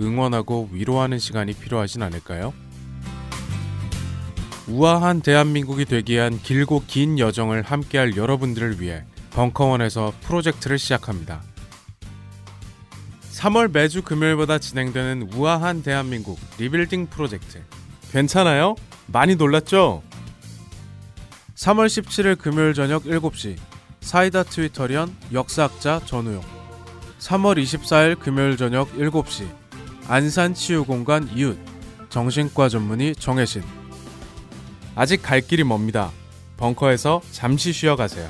응원하고 위로하는 시간이 필요하진 않을까요? 우아한 대한민국이 되기 위한 길고 긴 여정을 함께할 여러분들을 위해 벙커원에서 프로젝트를 시작합니다. 3월 매주 금요일마다 진행되는 우아한 대한민국 리빌딩 프로젝트. 괜찮아요? 많이 놀랐죠? 3월 17일 금요일 저녁 7시 사이다 트위터리언 역사학자 전우용 3월 24일 금요일 저녁 7시 안산치유공간 이웃 정신과 전문의 정혜신 아직 갈 길이 멉니다. 벙커에서 잠시 쉬어가세요.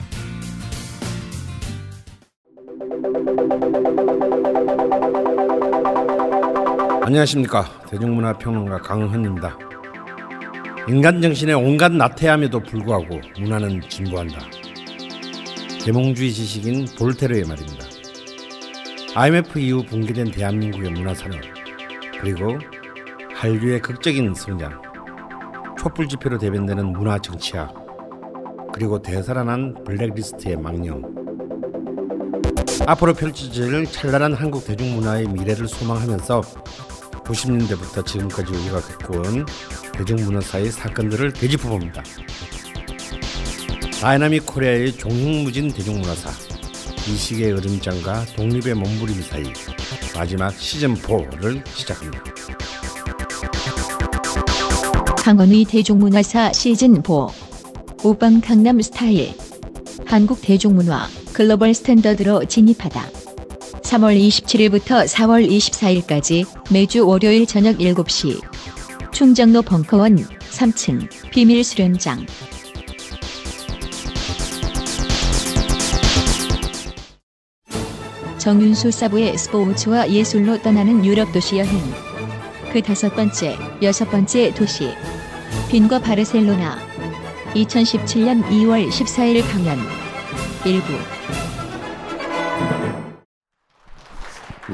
안녕하십니까 대중문화평론가 강헌입니다. 인간 정신의 온갖 나태함에도 불구하고 문화는 진보한다. 계몽주의 지식인 볼테르의 말입니다. IMF 이후 붕괴된 대한민국의 문화산업 그리고 한류의 극적인 성장 촛불 집회로 대변되는 문화 정치학 그리고 되살아난 블랙리스트의 망령 앞으로 펼쳐질 찬란한 한국 대중문화의 미래를 소망하면서 90년대부터 지금까지 우리가 겪어온 대중문화사의 사건들을 되짚어봅니다. Dynamic Korea의 종횡무진 대중문화사 이 시기의 으름장과 독립의 몸부림 사이 마지막 시즌4를 시작합니다. 강헌의 대중문화사 시즌4 오빤 강남 스타일. 한국 대중문화 global standard로 진입하다. 3월 27일부터 4월 24일까지 매주 월요일 저녁 7시. 충정로 벙커원 3층 비밀 수련장 정윤수 사부의 스포츠와 예술로 떠나는 유럽 도시 여행. 그 다섯 번째, 여섯 번째 도시. 빈과 바르셀로나. 2017년 2월 14일 강연. 일부.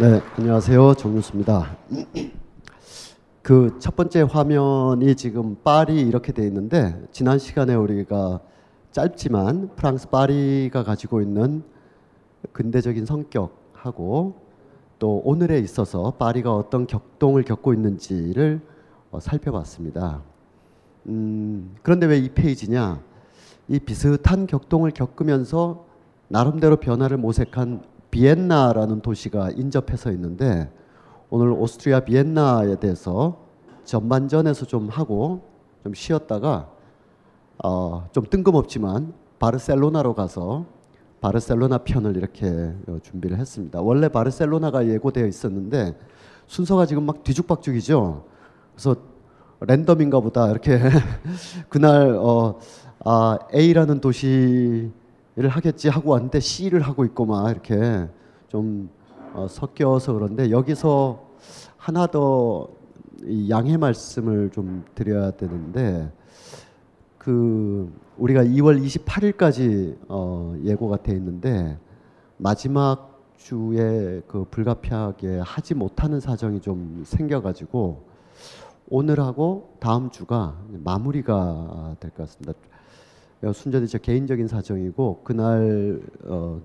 네, 안녕하세요. 정윤수입니다. 그 첫 번째 화면이 지금 파리 이렇게 돼 있는데 지난 시간에 우리가 짧지만 프랑스 파리가 가지고 있는 근대적인 성격 하고 또 오늘에 있어서 파리가 어떤 격동을 겪고 있는지를 어, 살펴봤습니다. 음, 그런데 왜 이 페이지냐? 이 비슷한 격동을 겪으면서 나름대로 변화를 모색한 비엔나라는 도시가 인접해서 있는데 오늘 오스트리아 비엔나에 대해서 전반전에서 좀 하고 좀 쉬었다가 어, 좀 뜬금없지만 바르셀로나로 가서 바르셀로나 편을 이렇게 어, 준비를 했습니다. 원래 바르셀로나가 예고되어 있었는데 순서가 지금 막 뒤죽박죽이죠. 그래서 랜덤인가 보다 이렇게 그날 어, 아, A라는 도시를 하겠지 하고 왔는데 C를 하고 있고 막 이렇게 좀 어, 섞여서 그런데 여기서 하나 더이 양해 말씀을 좀 드려야 되는데 그 우리가 2월 28일까지 어, 예고가 돼 있는데 마지막 주에 그 불가피하게 하지 못하는 사정이 좀 생겨가지고 오늘하고 다음 주가 마무리가 될 것 같습니다. 순전히 제 개인적인 사정이고 그날 어,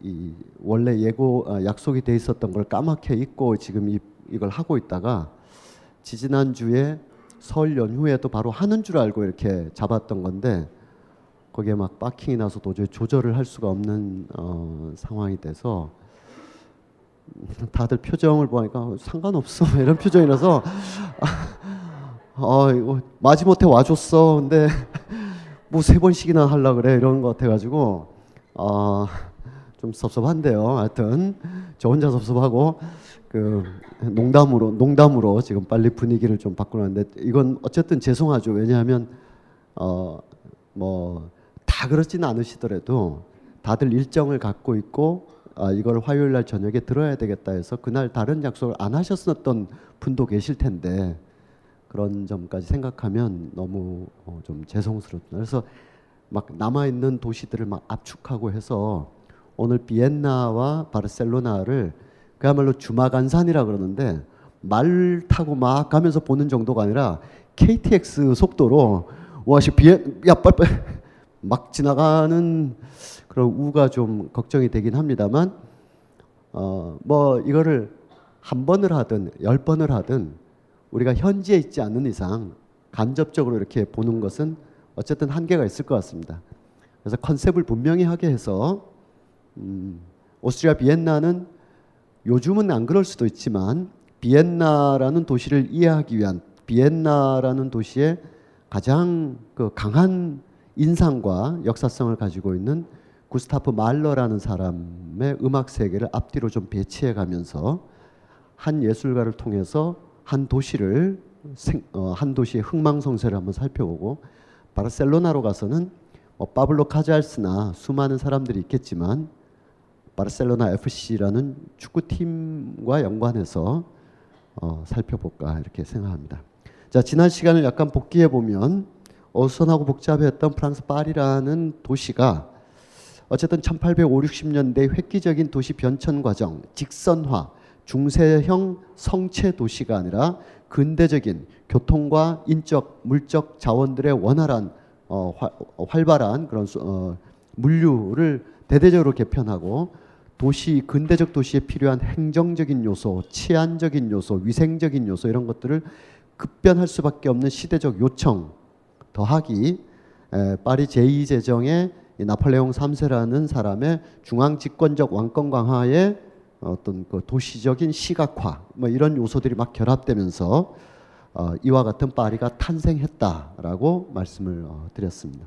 이 원래 예고 아, 약속이 돼 있었던 걸 까맣게 잊고 지금 이, 이걸 하고 있다가 지지난 주에 설 연휴에도 바로 하는 줄 알고 이렇게 잡았던 건데 거기에 막 빠킹이 나서 도저히 조절을 할 수가 없는 어, 상황이 돼서 다들 표정을 보니까 상관없어. 이런 표정이라서. 아 이거 마지못해 와줬어. 근데 뭐 세 번씩이나 하려 그래. 이런 것 같아가지고. 아좀 섭섭한데요. 하여튼 저 혼자 섭섭하고 그 농담으로 농담으로 지금 빨리 분위기를 좀 바꾸는데 이건 어쨌든 죄송하죠 왜냐하면 어 뭐 다 그렇지는 않으시더라도 다들 일정을 갖고 있고 아, 이걸 화요일 날 저녁에 들어야 되겠다 해서 그날 다른 약속을 안 하셨었던 분도 계실 텐데 그런 점까지 생각하면 너무 어, 좀 죄송스럽다. 그래서 막 남아 있는 도시들을 막 압축하고 해서 오늘 비엔나와 바르셀로나를 그야말로 주마간산이라 그러는데 말 타고 막 가면서 보는 정도가 아니라 KTX 속도로 와시 비엔 야 빨빨 막 지나가는 그런 우가 좀 걱정이 되긴 합니다만 어 뭐 이거를 한 번을 하든 열 번을 하든 우리가 현지에 있지 않는 이상 간접적으로 이렇게 보는 것은 어쨌든 한계가 있을 것 같습니다. 그래서 컨셉을 분명히 하게 해서 음, 오스트리아 비엔나는 요즘은 안 그럴 수도 있지만 비엔나라는 도시를 이해하기 위한 비엔나라는 도시의 가장 그 강한 인상과 역사성을 가지고 있는 구스타프 말러라는 사람의 음악 세계를 앞뒤로 좀 배치해 가면서 한 예술가를 통해서 한 도시를 생, 어, 한 도시의 흥망성쇠를 한번 살펴보고 바르셀로나로 가서는 뭐 파블로 카잘스나 수많은 사람들이 있겠지만 바르셀로나 FC라는 축구팀과 연관해서 어, 살펴볼까 이렇게 생각합니다. 자 지난 시간을 약간 복기해 보면 어수선하고 복잡했던 프랑스 파리라는 도시가 어쨌든 1850, 60년대 획기적인 도시 변천 과정, 직선화, 중세형 성체 도시가 아니라 근대적인 교통과 인적, 물적 자원들의 원활한 어, 화, 어, 활발한 그런 어, 물류를 대대적으로 개편하고 도시 근대적 도시에 필요한 행정적인 요소, 치안적인 요소, 위생적인 요소 이런 것들을 급변할 수밖에 없는 시대적 요청 더하기 에, 파리 제2 제정의 나폴레옹 3세라는 사람의 중앙 집권적 왕권 강화의 어떤 그 도시적인 시각화 뭐 이런 요소들이 막 결합되면서 어, 이와 같은 파리가 탄생했다라고 말씀을 어, 드렸습니다.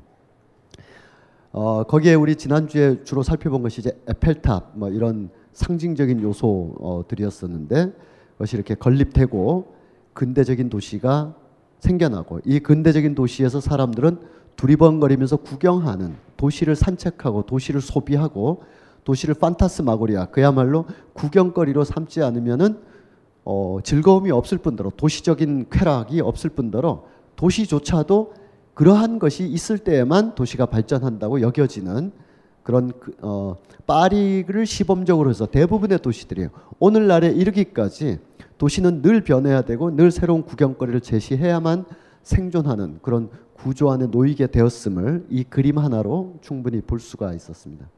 어, 거기에 우리 지난주에 주로 살펴본 것이 이제 에펠탑 뭐 이런 상징적인 요소들이었었는데 그것이 이렇게 건립되고 근대적인 도시가 생겨나고 이 근대적인 도시에서 사람들은 두리번거리면서 구경하는 도시를 산책하고 도시를 소비하고 도시를 판타스마고리아 그야말로 구경거리로 삼지 않으면은 어, 즐거움이 없을 뿐더러 도시적인 쾌락이 없을 뿐더러 도시조차도 그러한 것이 있을 때에만 도시가 발전한다고 여겨지는 그런 그, 어, 파리를 시범적으로 해서 대부분의 도시들이에요. 오늘날에 이르기까지 도시는 늘 변해야 되고 늘 새로운 구경거리를 제시해야만 생존하는 그런 구조 안에 놓이게 되었음을 이 그림 하나로 충분히 볼 수가 있었습니다.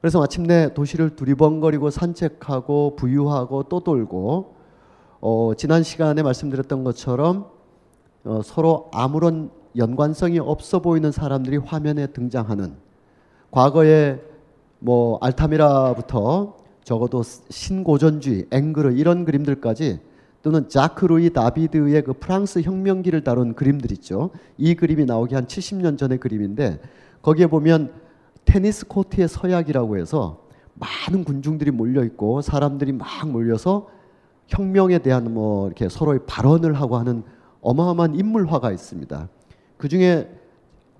그래서 마침내 도시를 두리번거리고 산책하고 부유하고 또 돌고 어, 지난 시간에 말씀드렸던 것처럼 어, 서로 아무런 연관성이 없어 보이는 사람들이 화면에 등장하는 과거에 뭐 알타미라부터 적어도 신고전주의, 앵그르 이런 그림들까지 또는 자크 루이 다비드의 그 프랑스 혁명기를 다룬 그림들 있죠. 이 그림이 나오기 한 70년 전의 그림인데 거기에 보면 테니스 코트의 서약이라고 해서 많은 군중들이 몰려 있고 사람들이 막 몰려서 혁명에 대한 뭐 이렇게 서로의 발언을 하고 하는 어마어마한 인물화가 있습니다. 그 중에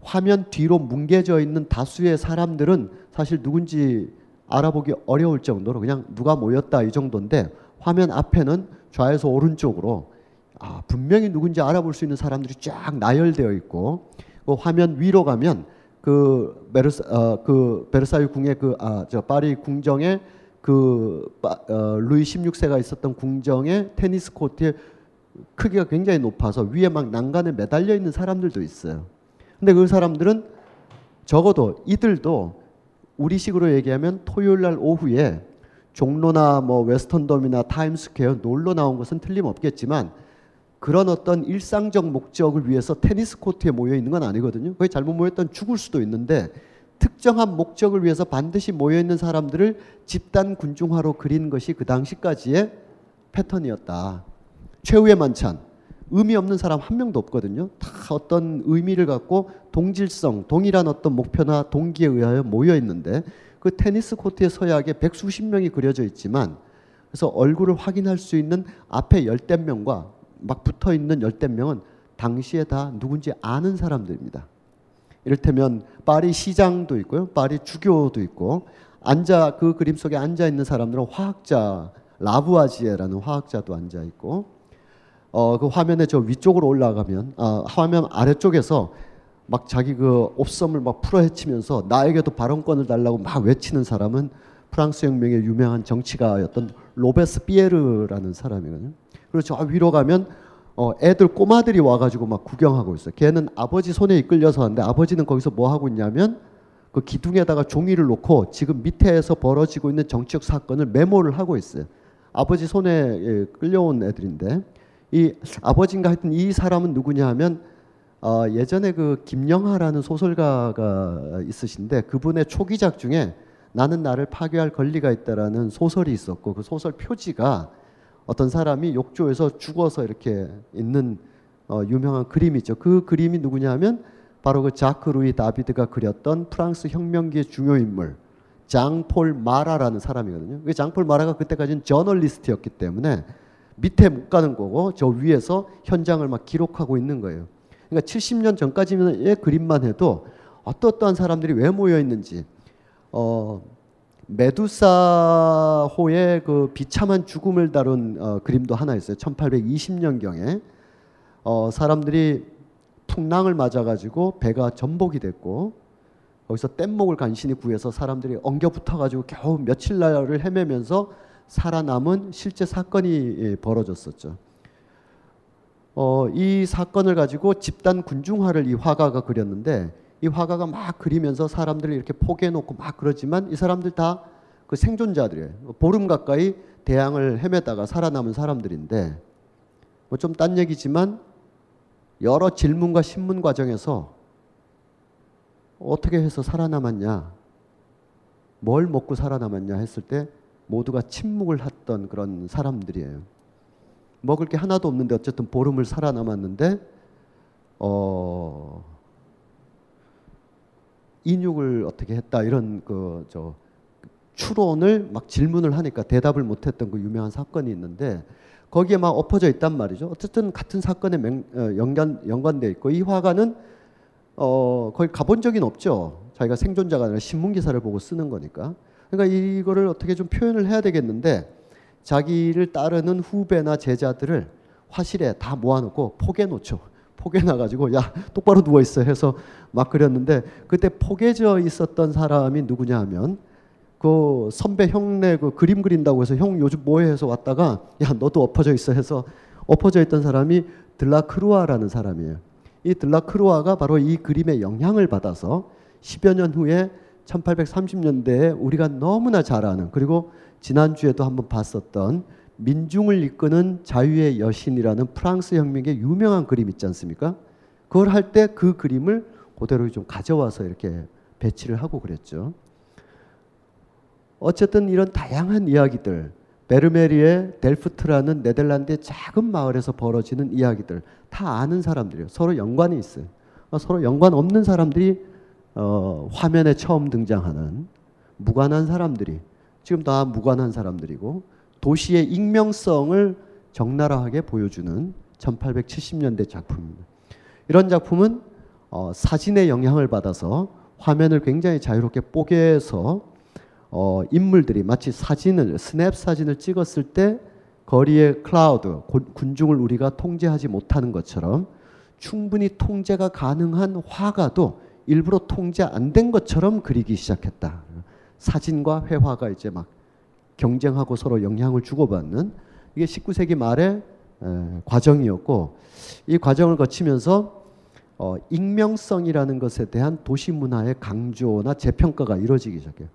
화면 뒤로 뭉개져 있는 다수의 사람들은 사실 누군지 알아보기 어려울 정도로 그냥 누가 모였다 이 정도인데 화면 앞에는 좌에서 오른쪽으로 아, 분명히 누군지 알아볼 수 있는 사람들이 쫙 나열되어 있고 그 화면 위로 가면 그 베르사 어, 그 베르사유 궁의 그아 저 파리 궁정에 그 어, 루이 16세가 있었던 궁정의 테니스 코트의 크기가 굉장히 높아서 위에 막 난간에 매달려 있는 사람들도 있어요. 근데 그 사람들은 적어도 이들도 우리식으로 얘기하면 토요일 날 오후에 종로나 뭐 웨스턴돔이나 타임스퀘어 놀러 나온 것은 틀림없겠지만 그런 어떤 일상적 목적을 위해서 테니스 코트에 모여 있는 건 아니거든요. 거기 잘못 모였던 죽을 수도 있는데 특정한 목적을 위해서 반드시 모여 있는 사람들을 집단 군중화로 그린 것이 그 당시까지의 패턴이었다. 최후의 만찬. 의미 없는 사람 한 명도 없거든요. 다 어떤 의미를 갖고 동질성, 동일한 어떤 목표나 동기에 의하여 모여 있는데 그 테니스 코트의 서약에 백수십 명이 그려져 있지만 그래서 얼굴을 확인할 수 있는 앞에 열댓 명과 막 붙어 있는 열댓 명은 당시에 다 누군지 아는 사람들입니다. 이를테면 파리 시장도 있고요. 파리 주교도 있고 앉아 그 그림 속에 앉아 있는 사람들은 화학자 라부아지에라는 화학자도 앉아 있고 어 그 화면에 저 위쪽으로 올라가면 아 화면 아래쪽에서 막 자기 그 옵섬을 막 풀어헤치면서 나에게도 발언권을 달라고 막 외치는 사람은 프랑스 혁명의 유명한 정치가였던 로베스 피에르라는 사람이거든요. 그리고 저 위로 가면 어 애들 꼬마들이 와가지고 막 구경하고 있어요. 걔는 아버지 손에 이끌려서 하는데 아버지는 거기서 뭐 하고 있냐면 그 기둥에다가 종이를 놓고 지금 밑에서 벌어지고 있는 정치적 사건을 메모를 하고 있어요. 아버지 손에 예, 끌려온 애들인데 이 아버지인가 하여튼 이 사람은 누구냐 하면 어, 예전에 그 김영하라는 소설가가 있으신데 그분의 초기작 중에 나는 나를 파괴할 권리가 있다라는 소설이 있었고 그 소설 표지가 어떤 사람이 욕조에서 죽어서 이렇게 있는 어, 유명한 그림이 있죠. 그 그림이 누구냐 하면 바로 그 자크 루이 다비드가 그렸던 프랑스 혁명기의 중요 인물 장폴 마라라는 사람이거든요. 그 장폴 마라가 그때까지는 저널리스트였기 때문에 밑에 못 가는 거고 저 위에서 현장을 막 기록하고 있는 거예요. 그러니까 70년 전까지의 그림만 해도 어떠어떠한 사람들이 왜 모여 있는지 어 메두사호의 그 비참한 죽음을 다룬 어, 그림도 하나 있어요. 1820년 경에 어, 사람들이 풍랑을 맞아가지고 배가 전복이 됐고 거기서 뗏목을 간신히 구해서 사람들이 엉겨 붙어가지고 겨우 며칠 날을 헤매면서 살아남은 실제 사건이 예, 벌어졌었죠. 어, 이 사건을 가지고 집단 군중화를 이 화가가 그렸는데 이 화가가 막 그리면서 사람들을 이렇게 포개해 놓고 막 그러지만 이 사람들 다 그 생존자들이에요. 보름 가까이 대양을 헤매다가 살아남은 사람들인데 뭐 좀 딴 얘기지만 여러 질문과 신문 과정에서 어떻게 해서 살아남았냐, 뭘 먹고 살아남았냐 했을 때 모두가 침묵을 했던 그런 사람들이에요. 먹을 게 하나도 없는데 어쨌든 보름을 살아남았는데 어 인육을 어떻게 했다 이런 그 저 추론을 막 질문을 하니까 대답을 못했던 그 유명한 사건이 있는데 거기에 막 엎어져 있단 말이죠. 어쨌든 같은 사건에 맹, 어, 연관 연관돼 있고 이 화가는 어 거기 가본 적은 없죠. 자기가 생존자가 아니라 신문 기사를 보고 쓰는 거니까. 그러니까 이거를 어떻게 좀 표현을 해야 되겠는데 자기를 따르는 후배나 제자들을 화실에 다 모아놓고 포개 놓죠. 포개 놔가지고 야 똑바로 누워 있어 해서 막 그렸는데 그때 포개져 있었던 사람이 누구냐 하면 그 선배 형네 그 그림 그린다고 해서 형 요즘 뭐해 해서 왔다가 야 너도 엎어져 있어 해서 엎어져 있던 사람이 들라크루아라는 사람이에요. 이 들라크루아가 바로 이 그림의 영향을 받아서 10여 년 후에 1830년대에 우리가 너무나 잘 아는 그리고 지난주에도 한번 봤었던 민중을 이끄는 자유의 여신이라는 프랑스 혁명의 유명한 그림 있지 않습니까? 그걸 할 때 그 그림을 그대로 좀 가져와서 이렇게 배치를 하고 그랬죠. 어쨌든 이런 다양한 이야기들, 베르메리의 델프트라는 네덜란드의 작은 마을에서 벌어지는 이야기들 다 아는 사람들이에요. 서로 연관이 있어요. 서로 연관 없는 사람들이 어, 화면에 처음 등장하는 무관한 사람들이 지금 다 무관한 사람들이고 도시의 익명성을 적나라하게 보여주는 1870년대 작품입니다. 이런 작품은 어, 사진의 영향을 받아서 화면을 굉장히 자유롭게 뽀개서 어, 인물들이 마치 사진을 스냅 사진을 찍었을 때 거리의 클라우드 군중을 우리가 통제하지 못하는 것처럼 충분히 통제가 가능한 화가도 일부러 통제 안 된 것처럼 그리기 시작했다. 사진과 회화가 이제 막 경쟁하고 서로 영향을 주고받는 이게 19세기 말의 에, 과정이었고 이 과정을 거치면서 어, 익명성이라는 것에 대한 도시 문화의 강조나 재평가가 이루어지기 시작해요.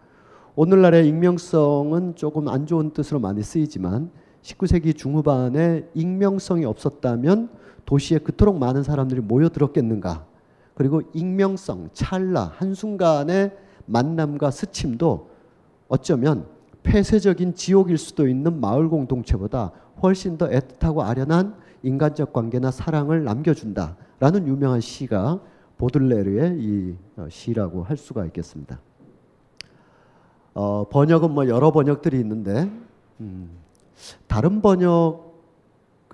오늘날의 익명성은 조금 안 좋은 뜻으로 많이 쓰이지만 19세기 중후반에 익명성이 없었다면 도시에 그토록 많은 사람들이 모여들었겠는가. 그리고 익명성, 찰나, 한순간의 만남과 스침도 어쩌면 폐쇄적인 지옥일 수도 있는 마을 공동체보다 훨씬 더 애틋하고 아련한 인간적 관계나 사랑을 남겨준다라는 유명한 시가 보들레르의 이 어, 시라고 할 수가 있겠습니다. 어, 번역은 뭐 여러 번역들이 있는데 음, 다른 번역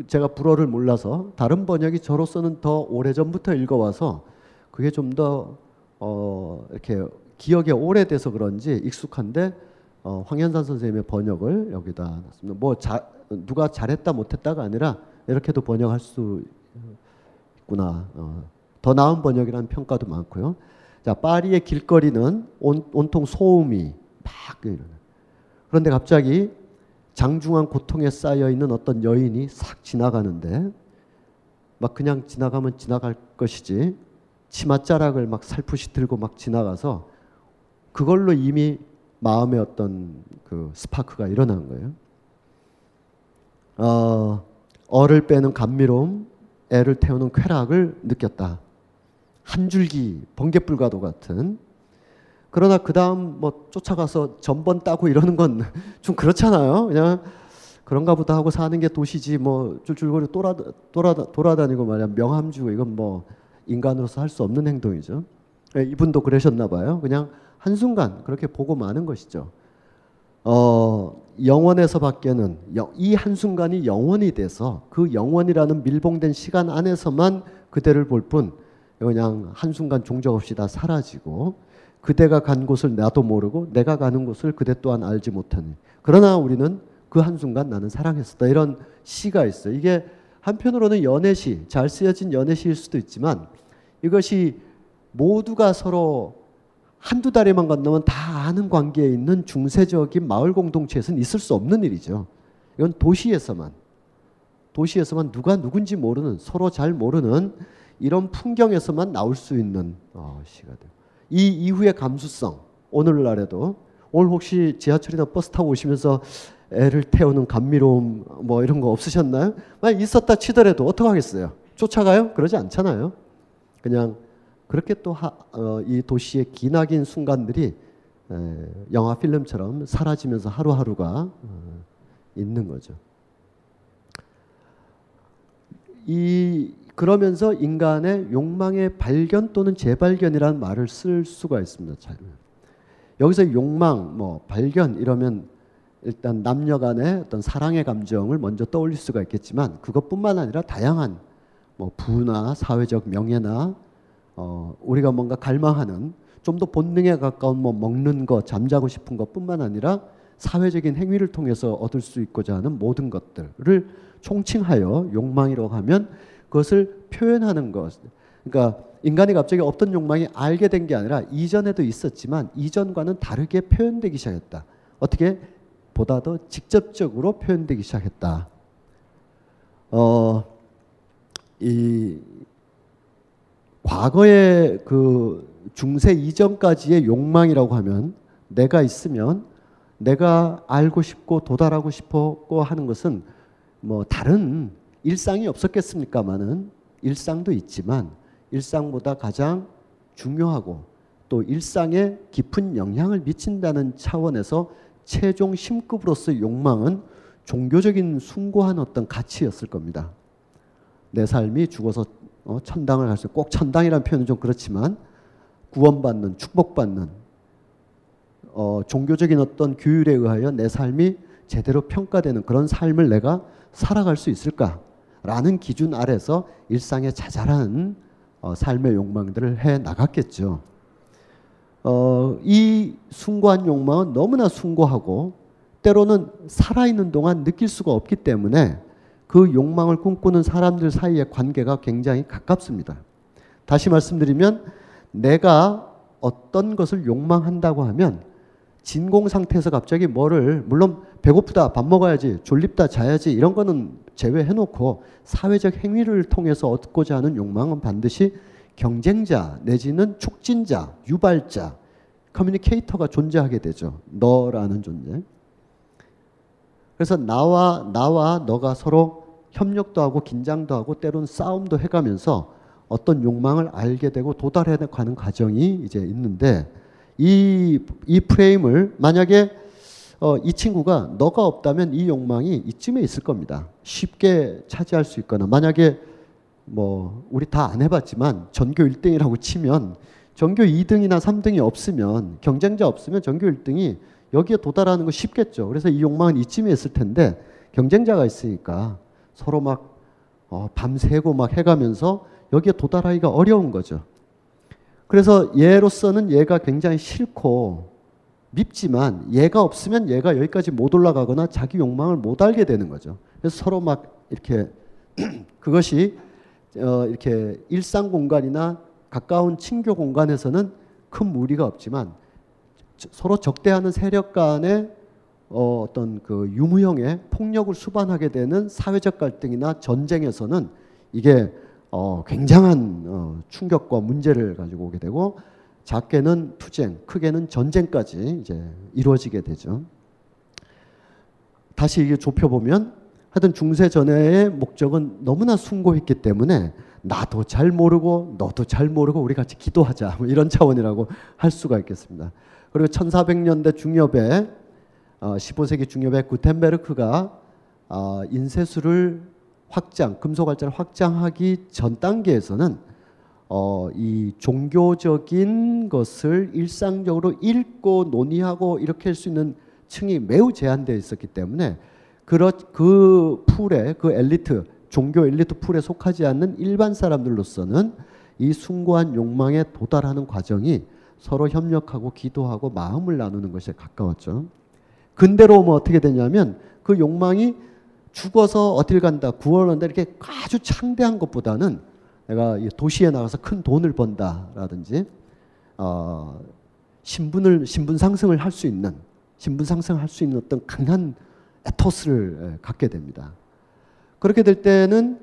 제가 불어를 몰라서 다른 번역이 저로서는 더 오래 전부터 읽어와서 그게 좀더 어, 이렇게 기억에 오래돼서 그런지 익숙한데 어, 황현산 선생님의 번역을 여기다 놨습니다. 뭐 자, 누가 잘했다 못했다가 아니라 이렇게도 번역할 수 있구나. 어, 더 나은 번역이라는 평가도 많고요. 자 파리의 길거리는 온, 온통 소음이 막. 그런데 갑자기 장중한 고통에 쌓여 있는 어떤 여인이 싹 지나가는데 막 그냥 지나가면 지나갈 것이지 치맛자락을 막 살풋이 들고 막 지나가서 그걸로 이미 마음의 어떤 그 스파크가 일어난 거예요. 어, 어를 빼는 감미로움, 애를 태우는 쾌락을 느꼈다. 한 줄기 번개불과도 같은. 그러나 그 다음 뭐 쫓아가서 전번 따고 이러는 건 좀 그렇잖아요. 그냥 그런가 보다 하고 사는 게 도시지 뭐 줄줄거리 돌아, 돌아, 돌아다니고 말이야 명함 주고 이건 뭐 인간으로서 할 수 없는 행동이죠. 예, 이분도 그러셨나 봐요. 그냥 한순간 그렇게 보고 마는 것이죠. 어, 영원에서 밖에는 이 한순간이 영원이 돼서 그 영원이라는 밀봉된 시간 안에서만 그대를 볼 뿐 그냥 한순간 종적 없이 다 사라지고 그대가 간 곳을 나도 모르고 내가 가는 곳을 그대 또한 알지 못하니 그러나 우리는 그 한순간 나는 사랑했었다 이런 시가 있어요. 이게 한편으로는 연애시 잘 쓰여진 연애시일 수도 있지만 이것이 모두가 서로 한두 달에만 건너면 다 아는 관계에 있는 중세적인 마을 공동체에서는 있을 수 없는 일이죠. 이건 도시에서만 도시에서만 누가 누군지 모르는 서로 잘 모르는 이런 풍경에서만 나올 수 있는 어, 시가 돼요. 이 이후의 감수성 오늘날에도 오늘 혹시 지하철이나 버스 타고 오시면서 애를 태우는 감미로움 뭐 이런 거 없으셨나요? 만약 있었다 치더라도 어떡하겠어요? 쫓아가요? 그러지 않잖아요. 그냥 그렇게 또이 어, 도시의 기나긴 순간들이 에, 영화 필름처럼 사라지면서 하루하루가 어, 있는 거죠. 이 그러면서 인간의 욕망의 발견 또는 재발견이라는 말을 쓸 수가 있습니다. 잘. 여기서 욕망, 뭐 발견 이러면 일단 남녀 간의 어떤 사랑의 감정을 먼저 떠올릴 수가 있겠지만 그것뿐만 아니라 다양한 뭐 부나 사회적 명예나 어, 우리가 뭔가 갈망하는 좀 더 본능에 가까운 뭐 먹는 것, 잠자고 싶은 것뿐만 아니라 사회적인 행위를 통해서 얻을 수 있고자 하는 모든 것들을 총칭하여 욕망이라고 하면 그것을 표현하는 것. 그러니까 인간이 갑자기 없던 욕망이 알게 된 게 아니라 이전에도 있었지만 이전과는 다르게 표현되기 시작했다. 어떻게 보다 더 직접적으로 표현되기 시작했다. 어, 이 과거의 그 중세 이전까지의 욕망이라고 하면 내가 있으면 내가 알고 싶고 도달하고 싶고 하는 것은 뭐 다른 일상이 없었겠습니까마는 일상도 있지만 일상보다 가장 중요하고 또 일상에 깊은 영향을 미친다는 차원에서 최종 심급으로서 욕망은 종교적인 숭고한 어떤 가치였을 겁니다. 내 삶이 죽어서 어, 천당을 갈 수, 꼭 천당이라는 표현은 좀 그렇지만 구원받는, 축복받는 어, 종교적인 어떤 규율에 의하여 내 삶이 제대로 평가되는 그런 삶을 내가 살아갈 수 있을까라는 기준 아래서 일상의 자잘한 어, 삶의 욕망들을 해 나갔겠죠. 어, 이 숭고한 욕망은 너무나 숭고하고 때로는 살아있는 동안 느낄 수가 없기 때문에 그 욕망을 꿈꾸는 사람들 사이의 관계가 굉장히 가깝습니다. 다시 말씀드리면 내가 어떤 것을 욕망한다고 하면 진공 상태에서 갑자기 뭐를 물론 배고프다 밥 먹어야지 졸립다 자야지 이런 거는 제외해 놓고 사회적 행위를 통해서 얻고자 하는 욕망은 반드시 경쟁자 내지는 촉진자 유발자 커뮤니케이터가 존재하게 되죠 너라는 존재 그래서 나와 나와 너가 서로 협력도 하고 긴장도 하고 때로는 싸움도 해가면서 어떤 욕망을 알게 되고 도달해 가는 과정이 이제 있는데 이, 이 프레임을 만약에 어, 이 친구가 너가 없다면 이 욕망이 이쯤에 있을 겁니다. 쉽게 차지할 수 있거나 만약에 뭐 우리 다 안 해봤지만 전교 1등이라고 치면 전교 2등이나 3등이 없으면 경쟁자 없으면 전교 1등이 여기에 도달하는 거 쉽겠죠. 그래서 이 욕망은 이쯤에 있을 텐데 경쟁자가 있으니까 서로 막 어, 밤새고 막 해가면서 여기에 도달하기가 어려운 거죠. 그래서 얘로서는 얘가 굉장히 싫고 밉지만 얘가 없으면 얘가 여기까지 못 올라가거나 자기 욕망을 못 알게 되는 거죠. 그래서 서로 막 이렇게 그것이 어 이렇게 일상 공간이나 가까운 친교 공간에서는 큰 무리가 없지만 서로 적대하는 세력 간의 어 어떤 그 유무형의 폭력을 수반하게 되는 사회적 갈등이나 전쟁에서는 이게 어 굉장한 어 충격과 문제를 가지고 오게 되고 작게는 투쟁, 크게는 전쟁까지 이제 이루어지게 되죠. 다시 이게 좁혀보면 하여튼 중세 전에의 목적은 너무나 숭고했기 때문에 나도 잘 모르고 너도 잘 모르고 우리 같이 기도하자 뭐 이런 차원이라고 할 수가 있겠습니다. 그리고 1400년대 중엽에 어, 15세기 중엽에 구텐베르크가 어, 인쇄술을 확장, 금속알자를 확장하기 전 단계에서는 어, 이 종교적인 것을 일상적으로 읽고 논의하고 이렇게 할 수 있는 층이 매우 제한되어 있었기 때문에 그렇, 그 풀에 그 엘리트 종교 엘리트 풀에 속하지 않는 일반 사람들로서는 이 숭고한 욕망에 도달하는 과정이 서로 협력하고 기도하고 마음을 나누는 것에 가까웠죠. 근대로 오면 어떻게 되냐면 그 욕망이 죽어서 어딜 간다, 구원한다 이렇게 아주 창대한 것보다는 내가 도시에 나가서 큰 돈을 번다라든지 어, 신분을 신분 상승을 할 수 있는 신분 상승할 수 있는 어떤 강한 에토스를 갖게 됩니다. 그렇게 될 때는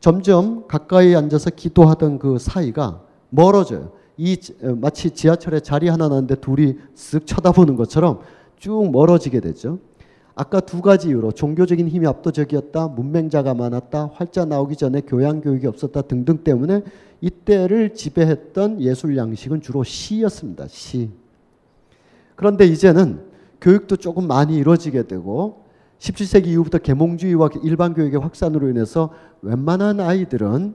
점점 가까이 앉아서 기도하던 그 사이가 멀어져요. 이 마치 지하철에 자리 하나 나는데 둘이 쓱 쳐다보는 것처럼 쭉 멀어지게 되죠. 아까 두 가지 이유로 종교적인 힘이 압도적이었다, 문맹자가 많았다, 활자 나오기 전에 교양 교육이 없었다 등등 때문에 이때를 지배했던 예술 양식은 주로 시였습니다. 시. 그런데 이제는 교육도 조금 많이 이루어지게 되고 17세기 이후부터 계몽주의와 일반 교육의 확산으로 인해서 웬만한 아이들은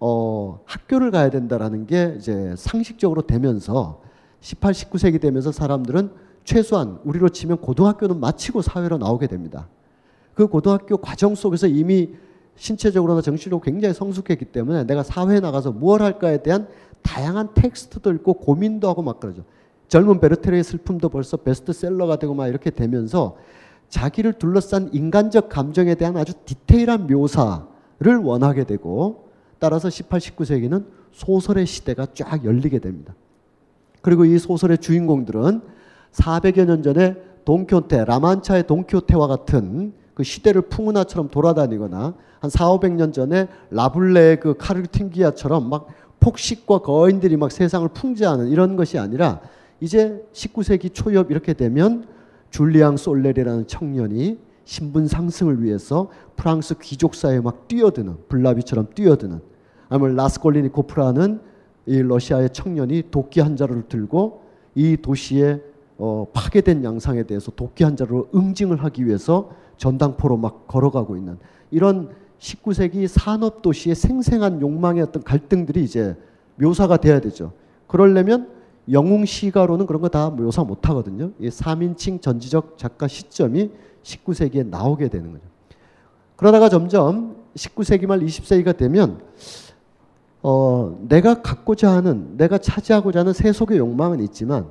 어, 학교를 가야 된다라는 게 이제 상식적으로 되면서 18, 19세기 되면서 사람들은 최소한 우리로 치면 고등학교는 마치고 사회로 나오게 됩니다. 그 고등학교 과정 속에서 이미 신체적으로나 정신적으로 굉장히 성숙했기 때문에 내가 사회에 나가서 무엇 할까에 대한 다양한 텍스트도 읽고 고민도 하고 막 그러죠. 젊은 베르테르의 슬픔도 벌써 베스트셀러가 되고 막 이렇게 되면서 자기를 둘러싼 인간적 감정에 대한 아주 디테일한 묘사를 원하게 되고 따라서 18, 19세기는 소설의 시대가 쫙 열리게 됩니다. 그리고 이 소설의 주인공들은 400여 년 전에 돈키호테, 라만차의 돈키호테와 같은 그 시대를 풍운하처럼 돌아다니거나 한 4, 500년 전에 라블레의 그 카르팅기아처럼 막 폭식과 거인들이 막 세상을 풍자하는 이런 것이 아니라 이제 19세기 초엽 이렇게 되면 줄리앙 솔레리라는 청년이 신분 상승을 위해서 프랑스 귀족 사회에 막 뛰어드는 블라비처럼 뛰어드는 아니면 라스콜리니코프라는 이 러시아의 청년이 도끼 한 자루를 들고 이 도시의 어, 파괴된 양상에 대해서 도끼 한 자루로 응징을 하기 위해서 전당포로 막 걸어가고 있는 이런 19세기 산업 도시의 생생한 욕망의 어떤 갈등들이 이제 묘사가 돼야 되죠. 그러려면 영웅 시가로는 그런 거 다 묘사 못 하거든요. 이 3인칭 전지적 작가 시점이 19세기에 나오게 되는 거죠. 그러다가 점점 19세기 말 20세기가 되면 어, 내가 갖고자 하는, 내가 차지하고자 하는 세속의 욕망은 있지만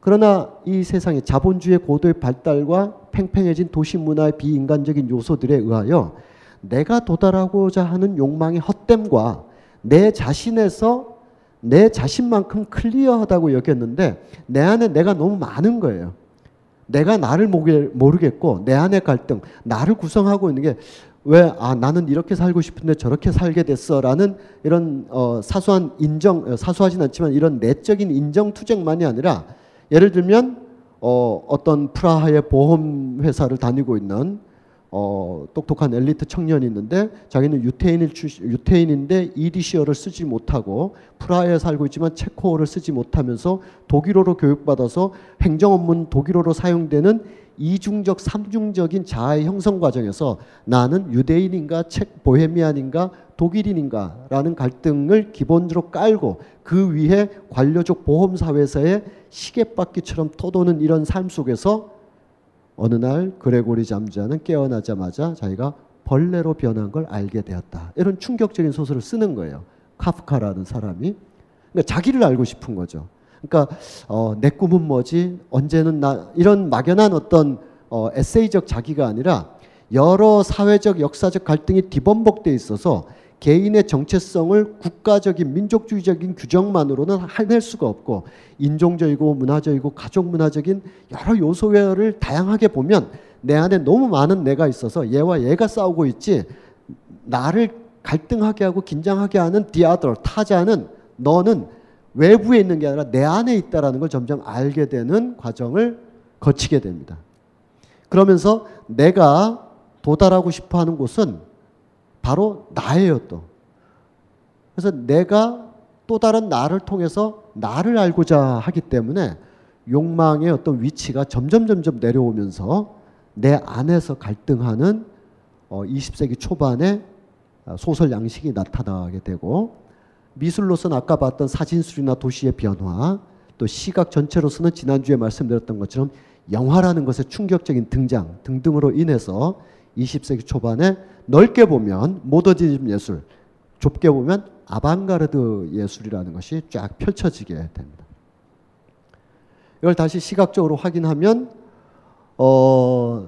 그러나 이 세상의 자본주의 고도의 발달과 팽팽해진 도시 문화의 비인간적인 요소들에 의하여 내가 도달하고자 하는 욕망의 헛됨과 내 자신에서 내 자신만큼 클리어하다고 여겼는데 내 안에 내가 너무 많은 거예요. 내가 나를 모르겠고 내 안의 갈등, 나를 구성하고 있는 게 왜, 아, 나는 이렇게 살고 싶은데 저렇게 살게 됐어. 라는 이런, 어, 사소한 인정, 어, 사소하진 않지만 이런 내적인 인정 투쟁만이 아니라 예를 들면, 어, 어떤 프라하의 보험회사를 다니고 있는 어, 똑똑한 엘리트 청년이 있는데 자기는 유태인일 출, 유태인인데 이디시어를 쓰지 못하고 프라하에 살고 있지만 체코어를 쓰지 못하면서 독일어로 교육받아서 행정 업무 독일어로 사용되는 이중적 삼중적인 자아의 형성 과정에서 나는 유대인인가 책 보헤미안인가 독일인인가라는 갈등을 기본적으로 깔고 그 위에 관료적 보험 사회에서의 시계바퀴처럼 떠도는 이런 삶 속에서 어느 날 그레고리 잠자는 깨어나자마자 자기가 벌레로 변한 걸 알게 되었다. 이런 충격적인 소설을 쓰는 거예요. 카프카라는 사람이. 그러니까 자기를 알고 싶은 거죠. 그러니까 어, 내 꿈은 뭐지? 언제는 나 이런 막연한 어떤 어, 에세이적 자기가 아니라 여러 사회적 역사적 갈등이 뒤범벅돼 있어서 개인의 정체성을 국가적인 민족주의적인 규정만으로는 해낼 수가 없고 인종적이고 문화적이고 가족 문화적인 여러 요소를 다양하게 보면 내 안에 너무 많은 내가 있어서 얘와 얘가 싸우고 있지 나를 갈등하게 하고 긴장하게 하는 other 타자는 너는 외부에 있는 게 아니라 내 안에 있다라는 걸 점점 알게 되는 과정을 거치게 됩니다. 그러면서 내가 도달하고 싶어 하는 곳은 바로 나예요, 또. 그래서 내가 또 다른 나를 통해서 나를 알고자 하기 때문에 욕망의 어떤 위치가 점점 점점 내려오면서 내 안에서 갈등하는 어, 20세기 초반에 소설 양식이 나타나게 되고 미술로서는 아까 봤던 사진술이나 도시의 변화 또 시각 전체로서는 지난주에 말씀드렸던 것처럼 영화라는 것의 충격적인 등장 등등으로 인해서 20세기 초반에 넓게 보면 모더니즘 예술, 좁게 보면 아방가르드 예술이라는 것이 쫙 펼쳐지게 됩니다. 이걸 다시 시각적으로 확인하면 어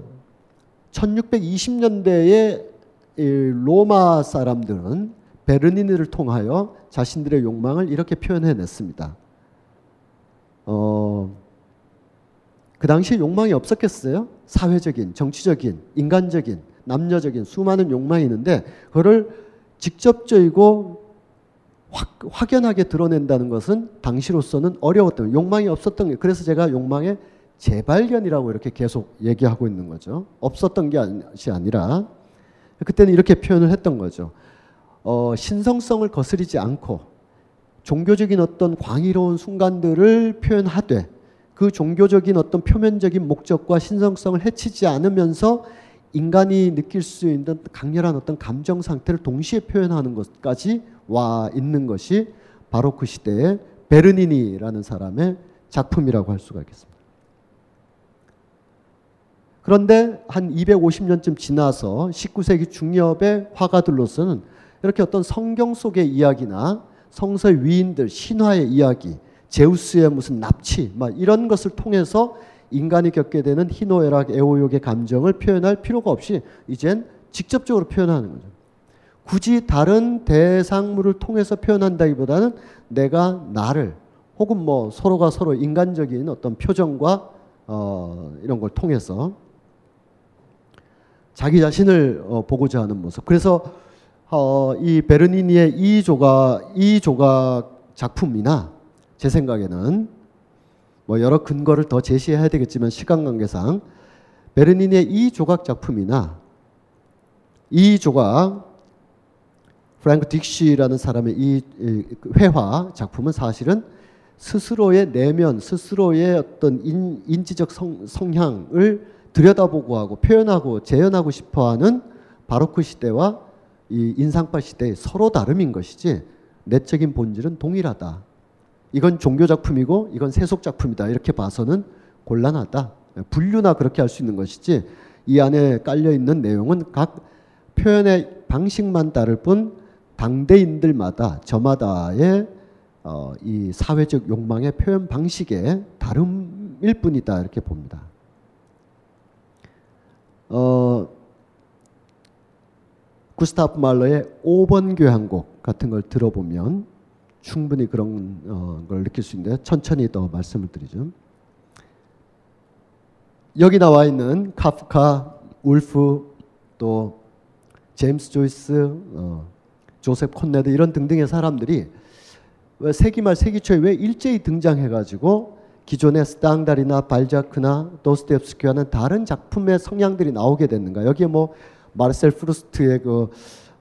1620년대에 로마 사람들은 베르니니를 통하여 자신들의 욕망을 이렇게 표현해냈습니다. 어, 그 당시에 욕망이 없었겠어요? 사회적인, 정치적인, 인간적인, 남녀적인 수많은 욕망이 있는데 그거를 직접적이고 확, 확연하게 드러낸다는 것은 당시로서는 어려웠던 욕망이 없었던 게 그래서 제가 욕망의 재발견이라고 이렇게 계속 얘기하고 있는 거죠. 없었던 것이 아니라 그때는 이렇게 표현을 했던 거죠. 어, 신성성을 거스리지 않고 종교적인 어떤 광의로운 순간들을 표현하되 그 종교적인 어떤 표면적인 목적과 신성성을 해치지 않으면서 인간이 느낄 수 있는 강렬한 어떤 감정 상태를 동시에 표현하는 것까지 와 있는 것이 바로 그 시대의 베르니니라는 사람의 작품이라고 할 수가 있겠습니다. 그런데 한 250년쯤 지나서 19세기 중엽의 화가들로서는 이렇게 어떤 성경 속의 이야기나 성서 위인들 신화의 이야기, 제우스의 무슨 납치, 막 이런 것을 통해서 인간이 겪게 되는 희노애락, 애호욕의 감정을 표현할 필요가 없이 이젠 직접적으로 표현하는 거죠. 굳이 다른 대상물을 통해서 표현한다기보다는 내가 나를 혹은 뭐 서로가 서로 인간적인 어떤 표정과 어, 이런 걸 통해서 자기 자신을 어, 보고자 하는 모습. 그래서 어, 이 베르니니의 이 조각 이 조각 작품이나 제 생각에는 뭐 여러 근거를 더 제시해야 되겠지만 시간 관계상 베르니니의 이 조각 작품이나 이 조각 프랭크 딕시라는 사람의 이 회화 작품은 사실은 스스로의 내면, 스스로의 어떤 인, 인지적 성, 성향을 들여다보고 하고 표현하고 재현하고 싶어하는 바로크 시대와 이 인상파 시대의 서로 다름인 것이지 내적인 본질은 동일하다. 이건 종교 작품이고 이건 세속 작품이다. 이렇게 봐서는 곤란하다. 분류나 그렇게 할 수 있는 것이지 이 안에 깔려 있는 내용은 각 표현의 방식만 다를 뿐 당대인들마다 저마다의 어, 이 사회적 욕망의 표현 방식의 다름일 뿐이다 이렇게 봅니다. 어, 구스타프 말러의 5번 교향곡 같은 걸 들어보면 충분히 그런 어, 걸 느낄 수 있는데 천천히 더 말씀을 드리죠. 여기 나와 있는 카프카, 울프, 또 제임스 조이스, 어, 조셉 콘네드 이런 등등의 사람들이 왜 세기말 세기 초에 왜 일제히 등장해가지고 기존의 스탕달이나 발자크나 도스토옙스키와는 다른 작품의 성향들이 나오게 됐는가? 여기에 뭐 마르셀 프루스트의 그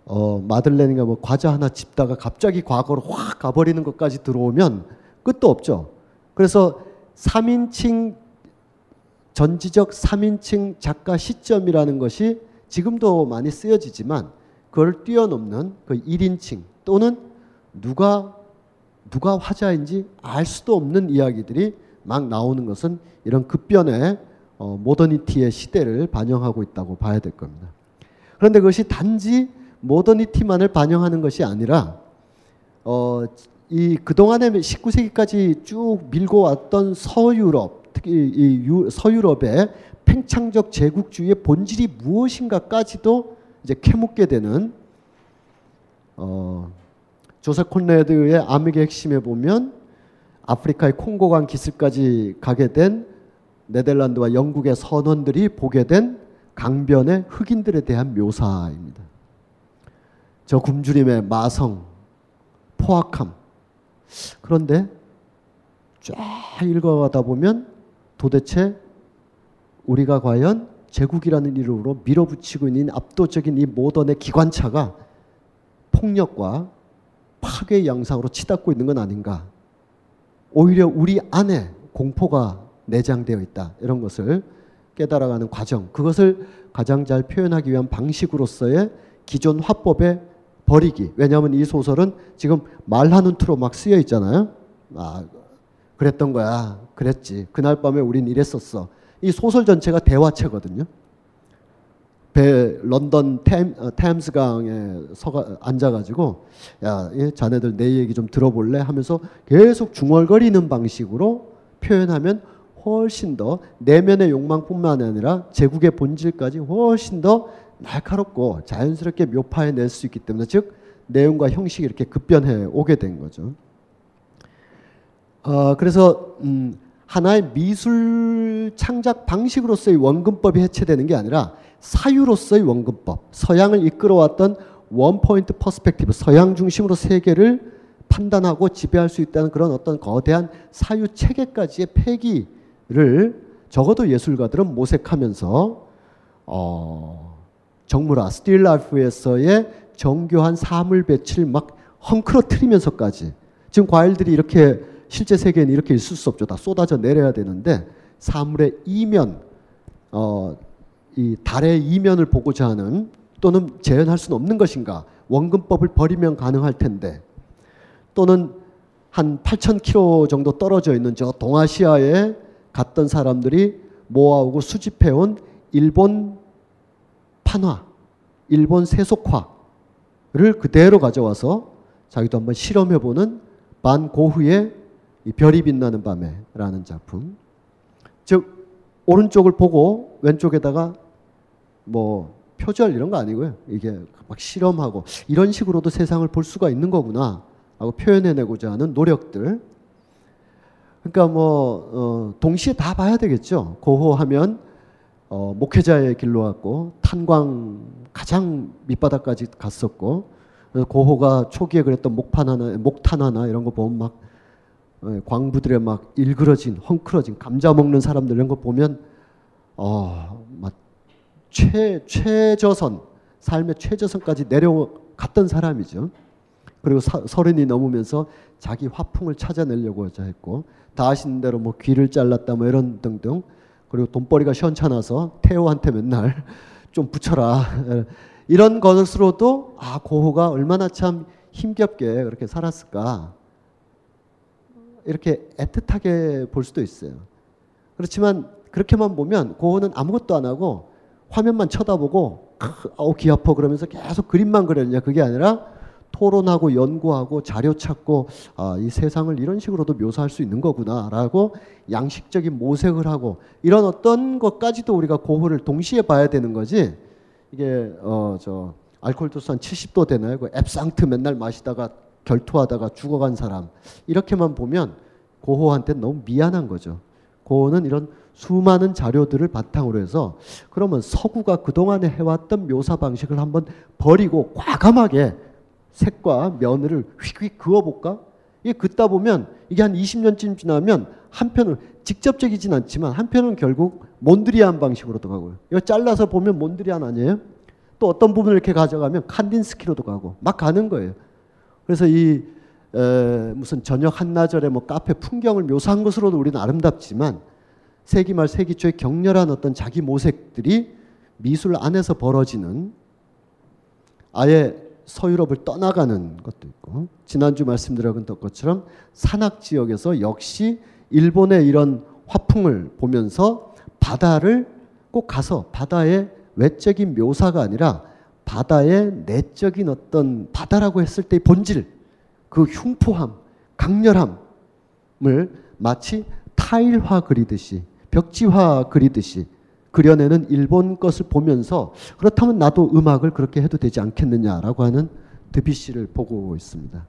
어, 마들렌인가 뭐 과자 하나 집다가 갑자기 과거로 확 가버리는 것까지 들어오면 끝도 없죠. 그래서 3인칭 전지적 3인칭 작가 시점이라는 것이 지금도 많이 쓰여지지만 그걸 뛰어넘는 그 1인칭 또는 누가 누가 화자인지 알 수도 없는 이야기들이 막 나오는 것은 이런 급변의 어, 모더니티의 시대를 반영하고 있다고 봐야 될 겁니다. 그런데 그것이 단지 모더니티만을 반영하는 것이 아니라 어, 이 그동안에 19세기까지 쭉 밀고 왔던 서유럽, 특히 이 유, 서유럽의 팽창적 제국주의의 본질이 무엇인가까지도 이제 캐묻게 되는 어, 조셉 콘레드의 암흑의 핵심에 보면 아프리카의 콩고강 기슭까지 가게 된 네덜란드와 영국의 선원들이 보게 된 강변의 흑인들에 대한 묘사입니다. 저 굶주림의 마성, 포악함. 그런데 쫙 읽어가다 보면 도대체 우리가 과연 제국이라는 이름으로 밀어붙이고 있는 압도적인 이 모던의 기관차가 폭력과 파괴 양상으로 치닫고 있는 건 아닌가. 오히려 우리 안에 공포가 내장되어 있다. 이런 것을 깨달아가는 과정. 그것을 가장 잘 표현하기 위한 방식으로서의 기존 화법에 버리기. 왜냐하면 이 소설은 지금 말하는 투로 막 쓰여 있잖아요. 아, 그랬던 거야. 그랬지. 그날 밤에 우린 이랬었어. 이 소설 전체가 대화체거든요. 배 런던 템, 어, 템스강에 서가 앉아가지고 야, 예, 자네들 내 얘기 좀 들어볼래 하면서 계속 중얼거리는 방식으로 표현하면 훨씬 더 내면의 욕망뿐만 아니라 제국의 본질까지 훨씬 더 날카롭고 자연스럽게 묘파해 낼 수 있기 때문에 즉 내용과 형식이 이렇게 급변해 오게 된 거죠. 어, 그래서 음, 하나의 미술 창작 방식으로서의 원근법이 해체되는 게 아니라 사유로서의 원근법, 서양을 이끌어왔던 one point perspective, 서양 중심으로 세계를 판단하고 지배할 수 있다는 그런 어떤 거대한 사유 체계까지의 폐기 를 적어도 예술가들은 모색하면서 어, 정물화 still life에서의 정교한 사물 배치를 막 헝클어트리면서까지 지금 과일들이 이렇게 실제 세계는 이렇게 있을 수 없죠. 다 쏟아져 내려야 되는데 사물의 이면 어, 이 달의 이면을 보고자 하는 또는 재현할 수는 없는 것인가? 원근법을 버리면 가능할 텐데 또는 한 8,000km 정도 떨어져 있는 저 동아시아에 갔던 사람들이 모아오고 수집해온 일본 판화, 일본 세속화를 그대로 가져와서 자기도 한번 실험해보는 반고흐의 이 별이 빛나는 밤에라는 작품. 즉 오른쪽을 보고 왼쪽에다가 뭐 표절 이런 거 아니고요. 이게 막 실험하고 이런 식으로도 세상을 볼 수가 있는 거구나 하고 표현해내고자 하는 노력들. 그러니까 뭐 어, 동시에 다 봐야 되겠죠. 고호하면 어, 목회자의 길로 갔고 탄광 가장 밑바닥까지 갔었고 고호가 초기에 그랬던 목판 하나, 목탄 하나 이런 거 보면 막 어, 광부들의 막 일그러진 헝클어진 감자 먹는 사람들 이런 거 보면 어막 최 최저선 삶의 최저선까지 내려갔던 사람이죠. 그리고 사, 서른이 넘으면서 자기 화풍을 찾아내려고 했고 다 아시는 대로 뭐 귀를 잘랐다 뭐 이런 등등. 그리고 돈벌이가 시원찮아서 태호한테 맨날 좀 붙여라. 이런 것으로도 아 고호가 얼마나 참 힘겹게 그렇게 살았을까? 이렇게 애틋하게 볼 수도 있어요. 그렇지만 그렇게만 보면 고호는 아무것도 안 하고 화면만 쳐다보고 아우 귀 아파 그러면서 계속 그림만 그렸냐? 그게 아니라 토론하고 연구하고 자료 찾고 아, 이 세상을 이런 식으로도 묘사할 수 있는 거구나라고 양식적인 모색을 하고 이런 어떤 것까지도 우리가 고호를 동시에 봐야 되는 거지 이게 어 저 알코올 도수 한 70도 되나요? 그 앱상트 맨날 마시다가 결투하다가 죽어간 사람 이렇게만 보면 고호한테 너무 미안한 거죠. 고호는 이런 수많은 자료들을 바탕으로 해서 그러면 서구가 그동안에 해왔던 묘사 방식을 한번 버리고 과감하게 색과 면을 휙휙 그어볼까? 이게 긋다 보면 이게 한 20년쯤 지나면 한편은 직접적이진 않지만 한편은 결국 몬드리안 방식으로 도 가고요. 이거 잘라서 보면 몬드리안 아니에요? 또 어떤 부분을 이렇게 가져가면 칸딘스키로도 가고 막 가는 거예요. 그래서 이 에, 무슨 저녁 한나절에 뭐 카페 풍경을 묘사한 것으로도 우리는 아름답지만 세기 말 세기 초의 격렬한 어떤 자기 모색들이 미술 안에서 벌어지는 아예 서유럽을 떠나가는 것도 있고 지난주 말씀드린 것처럼 산악 지역에서 역시 일본의 이런 화풍을 보면서 바다를 꼭 가서 바다의 외적인 묘사가 아니라 바다의 내적인 어떤 바다라고 했을 때의 본질 그 흉포함 강렬함을 마치 타일화 그리듯이 벽지화 그리듯이 그려내는 일본 것을 보면서 그렇다면 나도 음악을 그렇게 해도 되지 않겠느냐라고 하는 드비시를 보고 있습니다.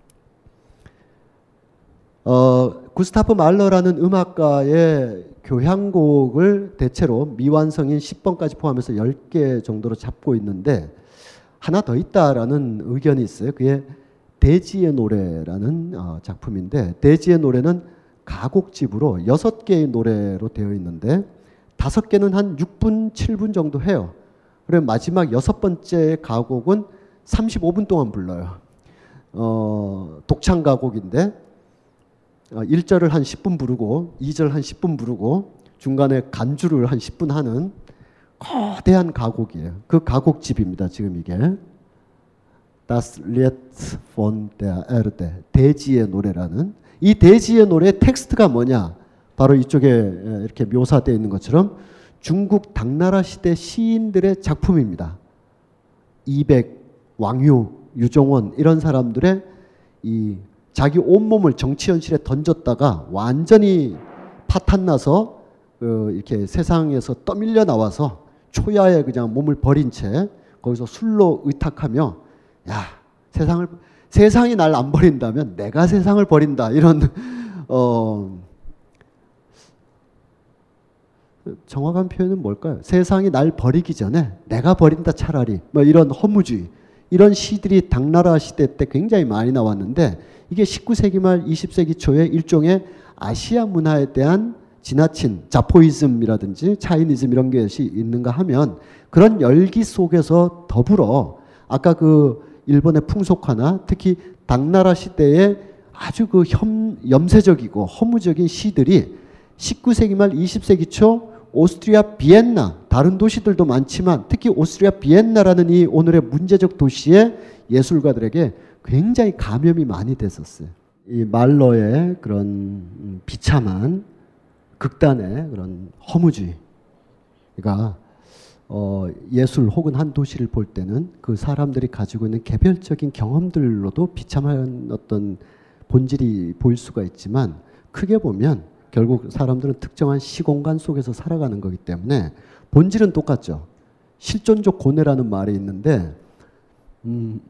어, 구스타프 말러라는 음악가의 교향곡을 대체로 미완성인 10번까지 포함해서 10개 정도로 잡고 있는데 하나 더 있다라는 의견이 있어요. 그게 대지의 노래라는 어, 작품인데 대지의 노래는 가곡집으로 6개의 노래로 되어 있는데 다섯 개는 한 6분, 7분 정도 해요. 그리고 마지막 여섯 번째 가곡은 35분 동안 불러요. 어, 독창 가곡인데 어, 1절을 한 10분 부르고 2절 한 10분 부르고 중간에 간주를 한 10분 하는 거대한 가곡이에요. 그 가곡집입니다. 지금 이게 Das Lied von der Erde 대지의 노래라는 이 대지의 노래 텍스트가 뭐냐? 바로 이쪽에 이렇게 묘사되어 있는 것처럼 중국 당나라 시대 시인들의 작품입니다. 이백, 왕유, 유종원 이런 사람들의 이 자기 온몸을 정치 현실에 던졌다가 완전히 파탄나서 어, 이렇게 세상에서 떠밀려 나와서 초야에 그냥 몸을 버린 채 거기서 술로 의탁하며 야 세상을 세상이 날 안 버린다면 내가 세상을 버린다 이런 어 정확한 표현은 뭘까요? 세상이 날 버리기 전에 내가 버린다 차라리 뭐 이런 허무주의 이런 시들이 당나라 시대 때 굉장히 많이 나왔는데 이게 19세기 말 20세기 초에 일종의 아시아 문화에 대한 지나친 자포이즘이라든지 차이니즘 이런 것이 있는가 하면 그런 열기 속에서 더불어 아까 그 일본의 풍속화나 특히 당나라 시대의 아주 그 혐, 염세적이고 허무적인 시들이 19세기 말 20세기 초 오스트리아 비엔나 다른 도시들도 많지만 특히 오스트리아 비엔나라는 이 오늘의 문제적 도시의 예술가들에게 굉장히 감염이 많이 됐었어요. 이 말러의 그런 음, 비참한 극단의 그런 허무주의가 어, 예술 혹은 한 도시를 볼 때는 그 사람들이 가지고 있는 개별적인 경험들로도 비참한 어떤 본질이 보일 수가 있지만 크게 보면 결국 사람들은 특정한 시공간 속에서 살아가는 거기 때문에 본질은 똑같죠. 실존적 고뇌라는 말이 있는데 음,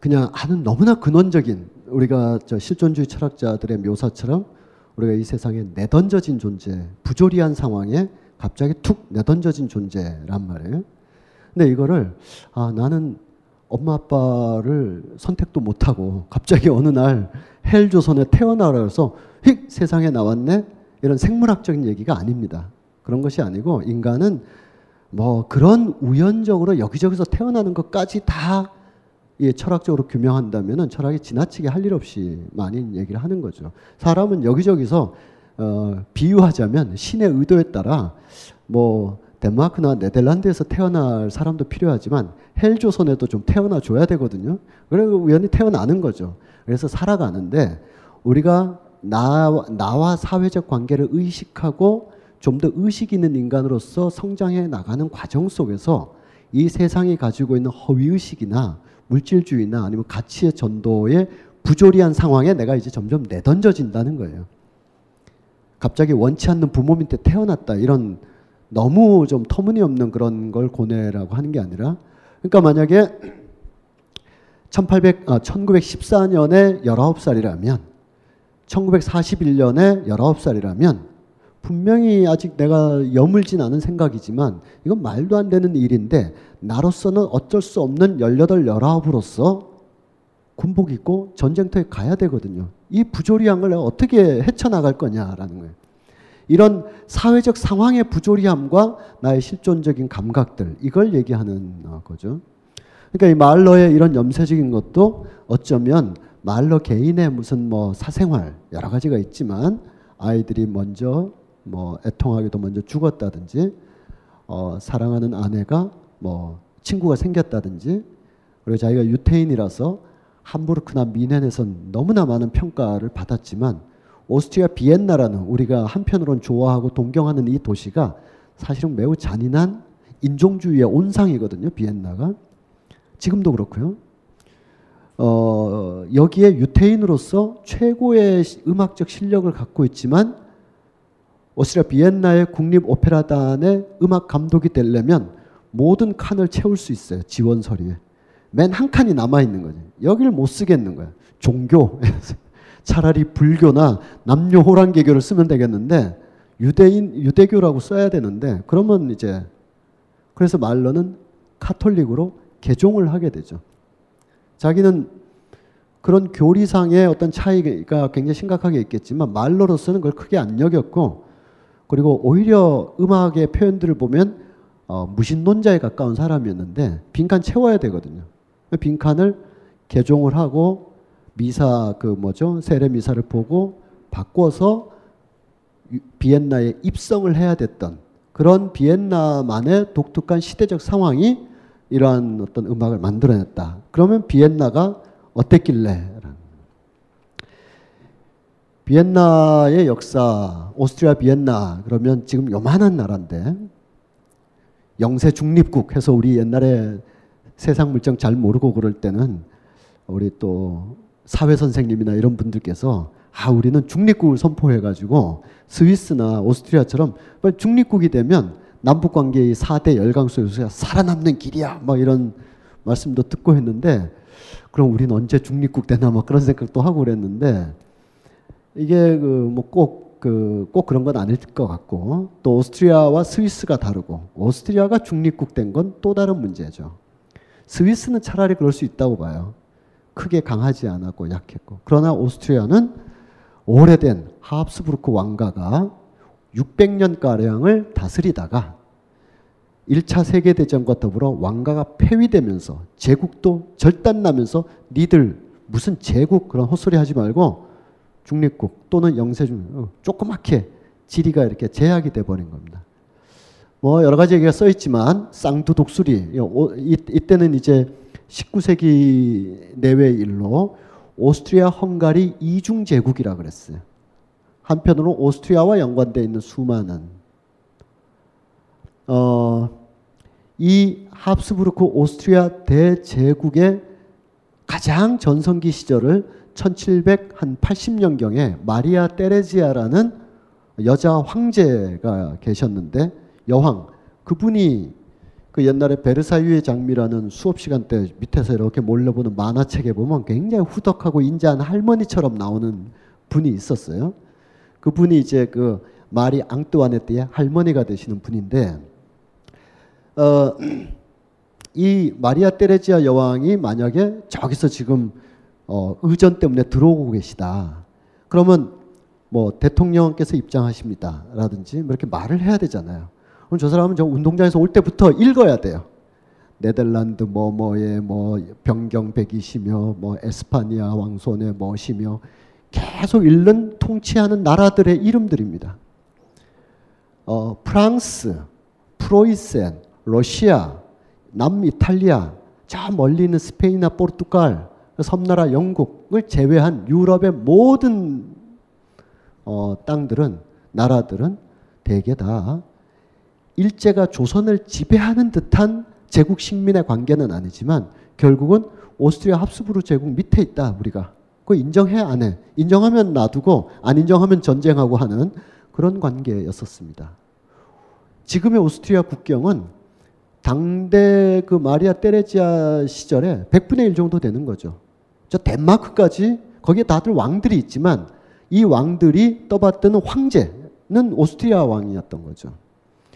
그냥 아는 너무나 근원적인 우리가 저 실존주의 철학자들의 묘사처럼 우리가 이 세상에 내던져진 존재, 부조리한 상황에 갑자기 툭 내던져진 존재란 말이에요. 근데 이거를 아 나는 엄마 아빠를 선택도 못하고 갑자기 어느 날 헬조선에 태어나라 해서 휙 세상에 나왔네 이런 생물학적인 얘기가 아닙니다. 그런 것이 아니고 인간은 뭐 그런 우연적으로 여기저기서 태어나는 것까지 다 예, 철학적으로 규명한다면은 철학이 지나치게 할 일 없이 많이 얘기를 하는 거죠. 사람은 여기저기서 어, 비유하자면 신의 의도에 따라 뭐 덴마크나 네덜란드에서 태어날 사람도 필요하지만 헬조선에도 좀 태어나 줘야 되거든요. 그래서 우연히 태어나는 거죠. 그래서 살아가는데 우리가 나, 나와 사회적 관계를 의식하고 좀 더 의식 있는 인간으로서 성장해 나가는 과정 속에서 이 세상이 가지고 있는 허위의식이나 물질주의나 아니면 가치의 전도에 부조리한 상황에 내가 이제 점점 내던져진다는 거예요. 갑자기 원치 않는 부모 밑에 태어났다 이런 너무 좀 터무니없는 그런 걸 고뇌라고 하는 게 아니라 그러니까 만약에 1800, 아, 1914년에 19살이라면 1941년에 19살이라면 분명히 아직 내가 여물진 않은 생각이지만 이건 말도 안 되는 일인데 나로서는 어쩔 수 없는 18, 19으로서 군복 입고 전쟁터에 가야 되거든요. 이 부조리한 걸 내가 어떻게 헤쳐나갈 거냐라는 거예요. 이런 사회적 상황의 부조리함과 나의 실존적인 감각들 이걸 얘기하는 어, 거죠. 그러니까 이 말러의 이런 염세적인 것도 어쩌면 말러 개인의 무슨 뭐 사생활 여러 가지가 있지만 아이들이 먼저 뭐 애통하기도 먼저 죽었다든지 어, 사랑하는 아내가 뭐 친구가 생겼다든지 그리고 자기가 유태인이라서 함부르크나 미넨에선 너무나 많은 평가를 받았지만 오스트리아 비엔나라는 우리가 한편으론 좋아하고 동경하는 이 도시가 사실은 매우 잔인한 인종주의의 온상이거든요. 비엔나가 지금도 그렇고요. 어, 여기에 유태인으로서 최고의 시- 음악적 실력을 갖고 있지만 오스트리아 비엔나의 국립 오페라단의 음악 감독이 되려면 모든 칸을 채울 수 있어요. 지원 서류에. 맨 한 칸이 남아 있는 거죠. 여기를 못 쓰겠는 거야. 종교. 차라리 불교나 남녀 호랑개교를 쓰면 되겠는데 유대인 유대교라고 써야 되는데 그러면 이제 그래서 말로는 카톨릭으로 개종을 하게 되죠. 자기는 그런 교리상의 어떤 차이가 굉장히 심각하게 있겠지만 말로로서는 그걸 크게 안 여겼고 그리고 오히려 음악의 표현들을 보면 어, 무신론자에 가까운 사람이었는데 빈칸 채워야 되거든요. 빈칸을 개종을 하고 미사 그 뭐죠 세례 미사를 보고 바꿔서 유- 비엔나에 입성을 해야 됐던 그런 비엔나만의 독특한 시대적 상황이 이러한 어떤 음악을 만들어냈다. 그러면 비엔나가 어땠길래? 비엔나의 역사, 오스트리아 비엔나 그러면 지금 요만한 나라인데 영세 중립국 해서 우리 옛날에 세상 물정 잘 모르고 그럴 때는 우리 또 사회 선생님이나 이런 분들께서 아 우리는 중립국을 선포해 가지고 스위스나 오스트리아처럼 중립국이 되면 남북 관계의 4대 열강소 요소가 살아남는 길이야. 막 이런 말씀도 듣고 했는데 그럼 우리는 언제 중립국 되나 막 그런 생각도 하고 그랬는데 이게 그 뭐꼭 그 꼭 그런 건 아닐 것 같고 또 오스트리아와 스위스가 다르고 오스트리아가 중립국 된 건 또 다른 문제죠. 스위스는 차라리 그럴 수 있다고 봐요. 크게 강하지 않았고 약했고 그러나 오스트리아는 오래된 하합스부르크 왕가가 600년 가량을 다스리다가 1차 세계 대전과 더불어 왕가가 폐위되면서 제국도 절단나면서 니들 무슨 제국 그런 헛소리 하지 말고 중립국 또는 영세중 어, 조그맣게 지리가 이렇게 제약이 돼 버린 겁니다. 뭐 여러 가지 얘기가 써 있지만 쌍두 독수리 이- 오- 이- 이때는 이제 19세기 내외 일로 오스트리아 헝가리 이중 제국이라 그랬어요. 한편으로 오스트리아와 연관되어 있는 수많은 어, 이 합스부르크 오스트리아 대제국의 가장 전성기 시절을 1780년경에 마리아 테레지아라는 여자 황제가 계셨는데 여왕 그분이 그 옛날에 베르사유의 장미라는 수업 시간 때 밑에서 이렇게 몰려보는 만화책에 보면 굉장히 후덕하고 인자한 할머니처럼 나오는 분이 있었어요. 그분이 이제 그 마리 앙뚜아네트의 할머니가 되시는 분인데 어, 이 마리아 테레지아 여왕이 만약에 저기서 지금 어, 의전 때문에 들어오고 계시다. 그러면 뭐 대통령께서 입장하십니다라든지 뭐 이렇게 말을 해야 되잖아요. 그럼 저 사람은 저 운동장에서 올 때부터 읽어야 돼요. 네덜란드 뭐뭐의 뭐 병경 120이며 뭐 에스파니아 왕손의 뭐시며 계속 읽는 통치하는 나라들의 이름들입니다. 어, 프랑스, 프로이센, 러시아, 남이탈리아, 저 멀리 있는 스페인이나 포르투갈, 섬나라 영국을 제외한 유럽의 모든 어, 땅들은 나라들은 대개 다 일제가 조선을 지배하는 듯한 제국 식민의 관계는 아니지만 결국은 오스트리아 합스부르 제국 밑에 있다 우리가 그거 인정해 안 해? 인정하면 놔두고 안 인정하면 전쟁하고 하는 그런 관계였었습니다. 지금의 오스트리아 국경은 당대 그 마리아 테레지아 시절에 100분의 1 정도 되는 거죠. 저 덴마크까지 거기에 다들 왕들이 있지만 이 왕들이 떠받드는 황제는 오스트리아 왕이었던 거죠.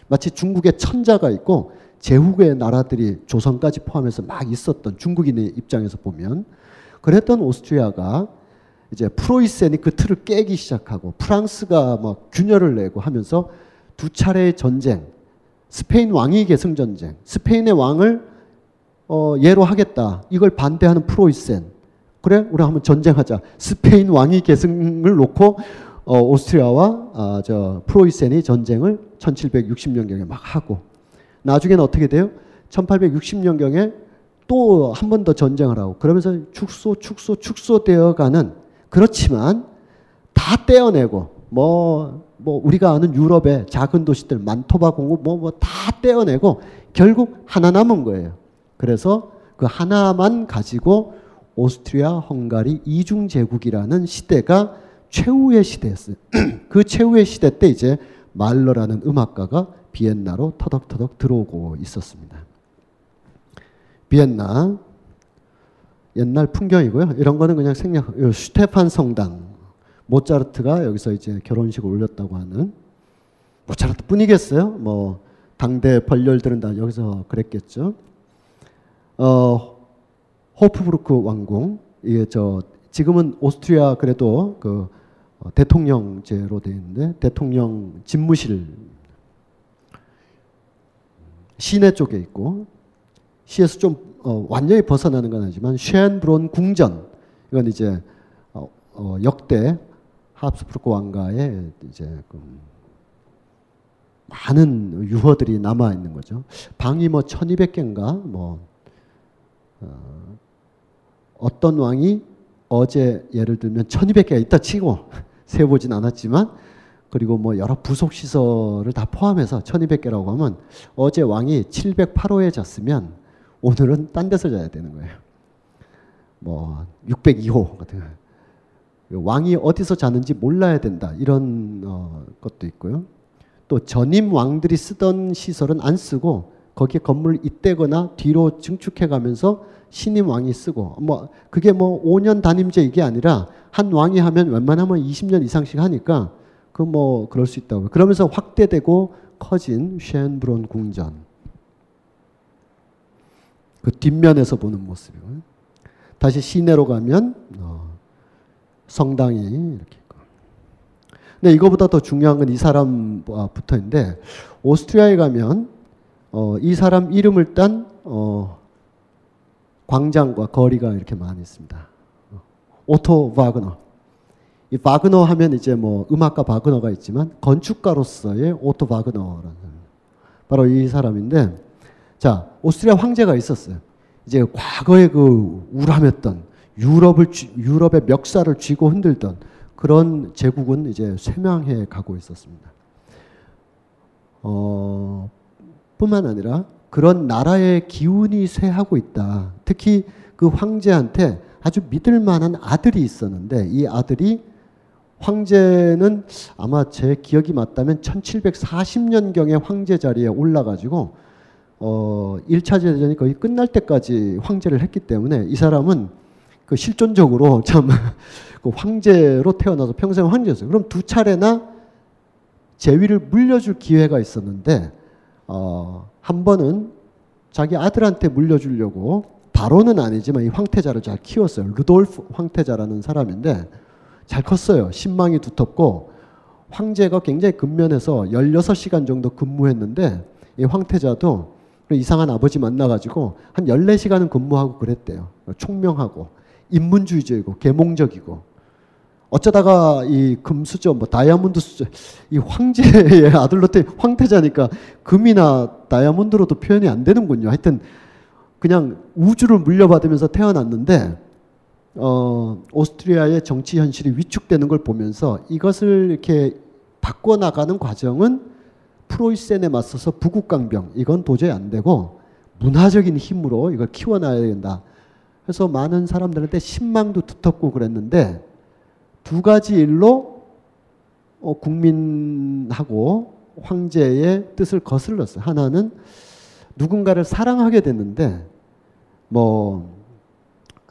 마치 중국의 천자가 있고 제후의 나라들이 조선까지 포함해서 막 있었던 중국인의 입장에서 보면 그랬던 오스트리아가 이제 프로이센이 그 틀을 깨기 시작하고 프랑스가 막 균열을 내고 하면서 두 차례의 전쟁, 스페인 왕위 계승 전쟁, 스페인의 왕을 어, 예로 하겠다. 이걸 반대하는 프로이센. 그래, 우리 한번 전쟁하자. 스페인 왕위 계승을 놓고 어, 오스트리아와 아, 저 프로이센이 전쟁을 1760년경에 막 하고 나중에는 어떻게 돼요? 1860년경에 또 한 번 더 전쟁을 하고 그러면서 축소 축소 축소되어가는 그렇지만 다 떼어내고 뭐, 뭐 우리가 아는 유럽의 작은 도시들 만토바 공국 뭐 뭐 다 떼어내고 결국 하나 남은 거예요. 그래서 그 하나만 가지고 오스트리아, 헝가리 이중 제국이라는 시대가 최후의 시대였어요. 그 최후의 시대 때 이제 말러라는 음악가가 비엔나로 터덕터덕 들어오고 있었습니다. 비엔나 옛날 풍경이고요. 이런 거는 그냥 생략. 슈테판 성당 모차르트가 여기서 이제 결혼식을 올렸다고 하는 모차르트 뿐이겠어요? 뭐 당대 벌렬들은 다 여기서 그랬겠죠. 어 호프부르크 왕궁 이게 저 지금은 오스트리아 그래도 그 어, 대통령제로 되어 있는데 대통령 집무실 시내 쪽에 있고 시에서 좀 어, 완전히 벗어나는 건 아니지만 쉐엔브론 궁전 이건 이제 어, 어, 역대 하프스부르크 왕가의 이제 그 많은 유허들이 남아 있는 거죠. 방이 뭐 1200개인가 뭐 어, 어떤 왕이 어제 예를 들면 1200개가 있다 치고 세보진 않았지만 그리고 뭐 여러 부속 시설을 다 포함해서 1200개라고 하면 어제 왕이 708호에 잤으면 오늘은 딴 데서 자야 되는 거예요. 뭐 602호 같은 거. 왕이 어디서 자는지 몰라야 된다. 이런 어, 것도 있고요. 또 전임 왕들이 쓰던 시설은 안 쓰고 거기에 건물을 잇대거나 뒤로 증축해 가면서 신임 왕이 쓰고 뭐 그게 뭐 5년 단임제 이게 아니라 한 왕이 하면 웬만하면 20년 이상씩 하니까 그 뭐 그럴 수 있다고. 그러면서 확대되고 커진 쉔브론 궁전. 그 뒷면에서 보는 모습이고요. 다시 시내로 가면 어, 성당이 이렇게 있고. 근데 이거보다 더 중요한 건 이 사람부터인데 오스트리아에 가면 어, 이 사람 이름을 딴 어, 광장과 거리가 이렇게 많이 있습니다. 오토 바그너. 이 바그너 하면 이제 뭐 음악가 바그너가 있지만 건축가로서의 오토 바그너라는 바로 이 사람인데 자 오스트리아 황제가 있었어요. 이제 과거에 그 우람했던 유럽을 유럽의 멱살을 쥐고 흔들던 그런 제국은 이제 쇠망해 가고 있었습니다. 어, 뿐만 아니라 그런 나라의 기운이 쇠하고 있다. 특히 그 황제한테 아주 믿을 만한 아들이 있었는데 이 아들이 황제는 아마 제 기억이 맞다면 1740년경에 황제 자리에 올라가지고 어 1차 대전이 거의 끝날 때까지 황제를 했기 때문에 이 사람은 그 실존적으로 참 그 황제로 태어나서 평생 황제였어요. 그럼 두 차례나 재위를 물려줄 기회가 있었는데 어, 한 번은 자기 아들한테 물려주려고 바로는 아니지만 이 황태자를 잘 키웠어요. 루돌프 황태자라는 사람인데 잘 컸어요. 신망이 두텁고 황제가 굉장히 근면해서 16시간 정도 근무했는데 이 황태자도 이상한 아버지 만나가지고 한 14시간은 근무하고 그랬대요. 총명하고 인문주의적이고 계몽적이고 어쩌다가 이 금수저 뭐 다이아몬드 수저 이 황제의 아들로 때 황태자니까 금이나 다이아몬드로도 표현이 안 되는군요. 하여튼 그냥 우주를 물려받으면서 태어났는데 어 오스트리아의 정치 현실이 위축되는 걸 보면서 이것을 이렇게 바꿔 나가는 과정은 프로이센에 맞서서 부국강병 이건 도저히 안 되고 문화적인 힘으로 이걸 키워놔야 된다. 그래서 많은 사람들한테 신망도 두텁고 그랬는데 두 가지 일로 어, 국민하고 황제의 뜻을 거슬렀어요. 하나는 누군가를 사랑하게 됐는데 뭐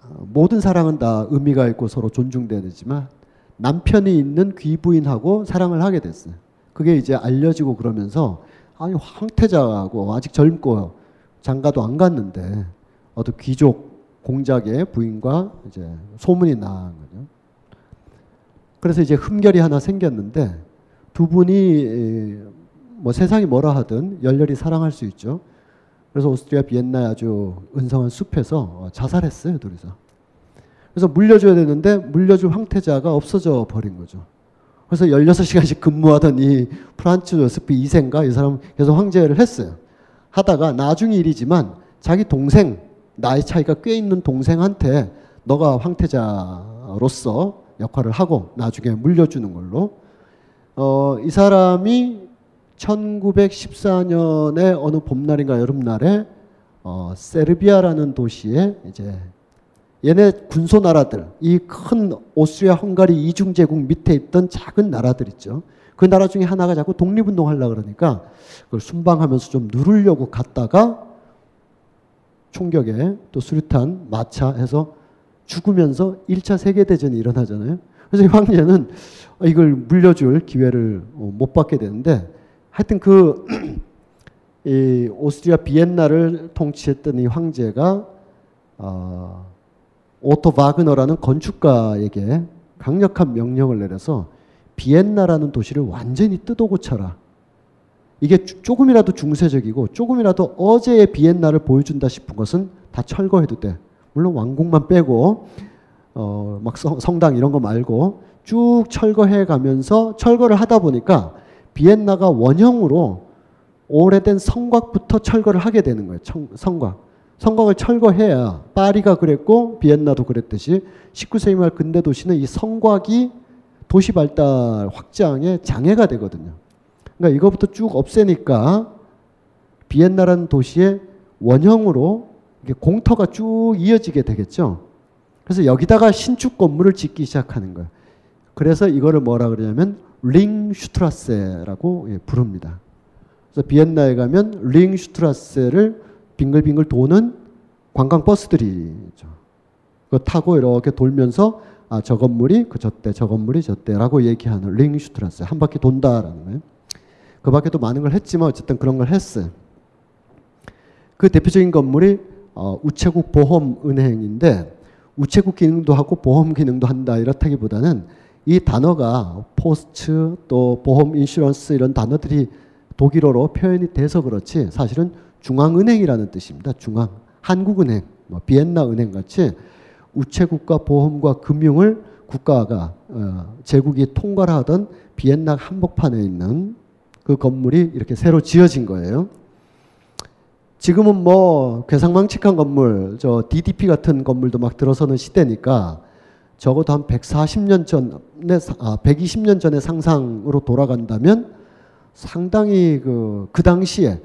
어, 모든 사랑은 다 의미가 있고 서로 존중돼야 되지만 남편이 있는 귀부인하고 사랑을 하게 됐어요. 그게 이제 알려지고 그러면서 아니 황태자하고 아직 젊고 장가도 안 갔는데 어떤 귀족 공작의 부인과 이제 소문이 난 거죠. 그래서 이제 흠결이 하나 생겼는데 두 분이 뭐 세상이 뭐라 하든 열렬히 사랑할 수 있죠. 그래서 오스트리아 비엔나의 아주 은성한 숲에서 어, 자살했어요, 둘이서. 그래서 물려줘야 되는데 물려줄 황태자가 없어져 버린 거죠. 그래서 16시간씩 근무하던 이 프란츠 요스프 2세인가 이 사람 계속 황제를 했어요. 하다가 나중 일이지만 자기 동생 나이 차이가 꽤 있는 동생한테 너가 황태자로서 역할을 하고 나중에 물려주는 걸로 어, 이 사람이 1914년에 어느 봄날인가 여름날에 어, 세르비아라는 도시에 이제 얘네 군소 나라들, 이 큰 오스트리아 헝가리 이중 제국 밑에 있던 작은 나라들 있죠. 그 나라 중에 하나가 자꾸 독립운동 하려고 그러니까 그걸 순방하면서 좀 누르려고 갔다가 총격에 또 수류탄, 마차 해서 죽으면서 1차 세계대전이 일어나잖아요. 그래서 이 황제는 이걸 물려줄 기회를 어, 못 받게 되는데 하여튼 그 이 오스트리아 비엔나를 통치했던 이 황제가 어, 오토 바그너라는 건축가에게 강력한 명령을 내려서 비엔나라는 도시를 완전히 뜯어 고쳐라. 이게 조금이라도 중세적이고 조금이라도 어제의 비엔나를 보여준다 싶은 것은 다 철거해도 돼. 물론 왕궁만 빼고 어, 막 성, 성당 이런 거 말고 쭉 철거해 가면서 철거를 하다 보니까 비엔나가 원형으로 오래된 성곽부터 철거를 하게 되는 거예요. 청, 성곽. 성곽을 철거해야 파리가 그랬고 비엔나도 그랬듯이 19세기 말 근대 도시는 이 성곽이 도시 발달 확장에 장애가 되거든요. 그러니까 이거부터 쭉 없애니까 비엔나라는 도시의 원형으로 공터가 쭉 이어지게 되겠죠. 그래서 여기다가 신축 건물을 짓기 시작하는 거예요. 그래서 이거를 뭐라 그러냐면 링슈트라세라고 예, 부릅니다. 그래서 비엔나에 가면 링슈트라세를 빙글빙글 도는 관광 버스들이죠. 그 타고 이렇게 돌면서 아, 저 건물이 그 저때, 저 건물이 저때라고 얘기하는 링슈트라세 한 바퀴 돈다라는 거예요. 그 밖에도 많은 걸 했지만 어쨌든 그런 걸 했어요. 그 대표적인 건물이 어, 우체국 보험은행인데 우체국 기능도 하고 보험 기능도 한다 이렇다기보다는 이 단어가 post 또 보험 insurance 이런 단어들이 독일어로 표현이 돼서 그렇지 사실은 중앙은행이라는 뜻입니다. 중앙 한국은행, 뭐 비엔나 은행 같이 우체국과 보험과 금융을 국가가 어, 제국이 통과를 하던 비엔나 한복판에 있는 그 건물이 이렇게 새로 지어진 거예요. 지금은 뭐 괴상망측한 건물, 저 DDP 같은 건물도 막 들어서는 시대니까 적어도 한 140년 전에, 아, 120년 전의 상상으로 돌아간다면 상당히 그, 그 당시에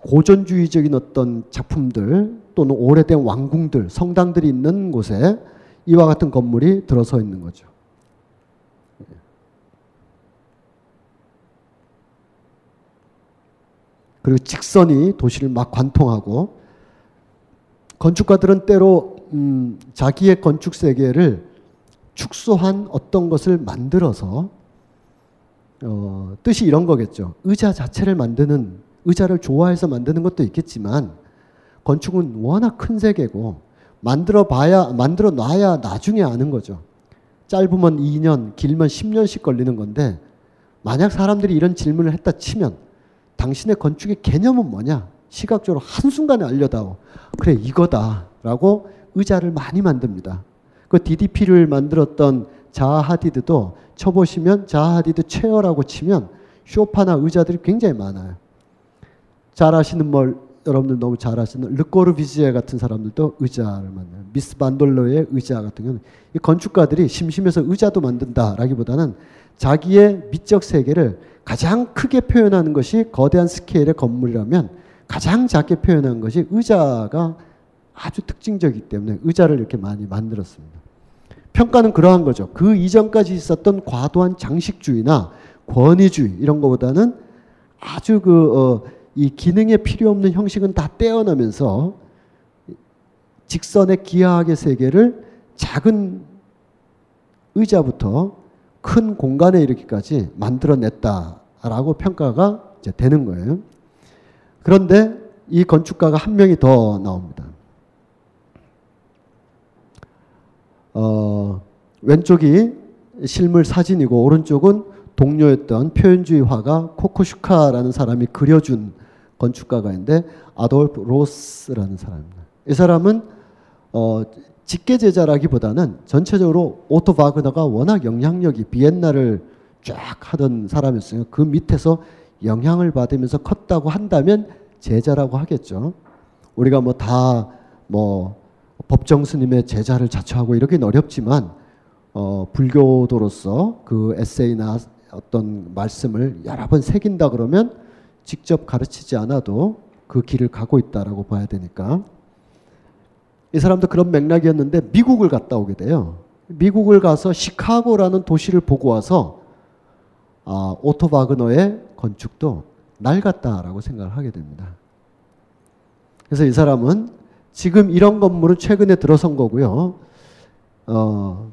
고전주의적인 어떤 작품들 또는 오래된 왕궁들, 성당들이 있는 곳에 이와 같은 건물이 들어서 있는 거죠. 그리고 직선이 도시를 막 관통하고 건축가들은 때로 음, 자기의 건축 세계를 축소한 어떤 것을 만들어서 어, 뜻이 이런 거겠죠. 의자 자체를 만드는 의자를 좋아해서 만드는 것도 있겠지만 건축은 워낙 큰 세계고 만들어 봐야 만들어 놔야 나중에 아는 거죠. 짧으면 2년, 길면 10년씩 걸리는 건데 만약 사람들이 이런 질문을 했다 치면 당신의 건축의 개념은 뭐냐? 시각적으로 한순간에 알려다오. 그래, 이거다 라고 의자를 많이 만듭니다. 그 DDP를 만들었던 자하 하디드도 쳐보시면 자하 하디드 체어라고 치면 쇼파나 의자들이 굉장히 많아요. 잘 아시는 뭘 여러분들 너무 잘 아시는 르꼬르비지에 같은 사람들도 의자를 만들어요. 미스 반돌로의 의자 같은 경우는 이 건축가들이 심심해서 의자도 만든다라기보다는 자기의 미적 세계를 가장 크게 표현하는 것이 거대한 스케일의 건물이라면 가장 작게 표현한 것이 의자가 아주 특징적이기 때문에 의자를 이렇게 많이 만들었습니다. 평가는 그러한 거죠. 그 이전까지 있었던 과도한 장식주의나 권위주의 이런 것보다는 아주 그, 어, 이 기능에 필요 없는 형식은 다 떼어내면서 직선의 기하학의 세계를 작은 의자부터 큰 공간에 이르기까지 만들어냈다라고 평가가 이제 되는 거예요. 그런데 이 건축가가 한 명이 더 나옵니다. 어, 왼쪽이 실물 사진이고 오른쪽은 동료였던 표현주의 화가 코코슈카라는 사람이 그려준 건축가가 있는데 아돌프 로스라는 사람입니다. 이 사람은 어, 직계 제자라기보다는 전체적으로 오토 바그너가 워낙 영향력이 비엔나를 쫙 하던 사람이었어요. 그 밑에서 영향을 받으면서 컸다고 한다면 제자라고 하겠죠. 우리가 뭐 다뭐 뭐 법정 스님의 제자를 자처하고 이러긴 어렵지만 어, 불교도로서 그 에세이나 어떤 말씀을 여러 번 새긴다 그러면 직접 가르치지 않아도 그 길을 가고 있다라고 봐야 되니까 이 사람도 그런 맥락이었는데 미국을 갔다 오게 돼요. 미국을 가서 시카고라는 도시를 보고 와서 아, 오토 바그너의 건축도 낡았다라고 생각을 하게 됩니다. 그래서 이 사람은 지금 이런 건물은 최근에 들어선 거고요. 어,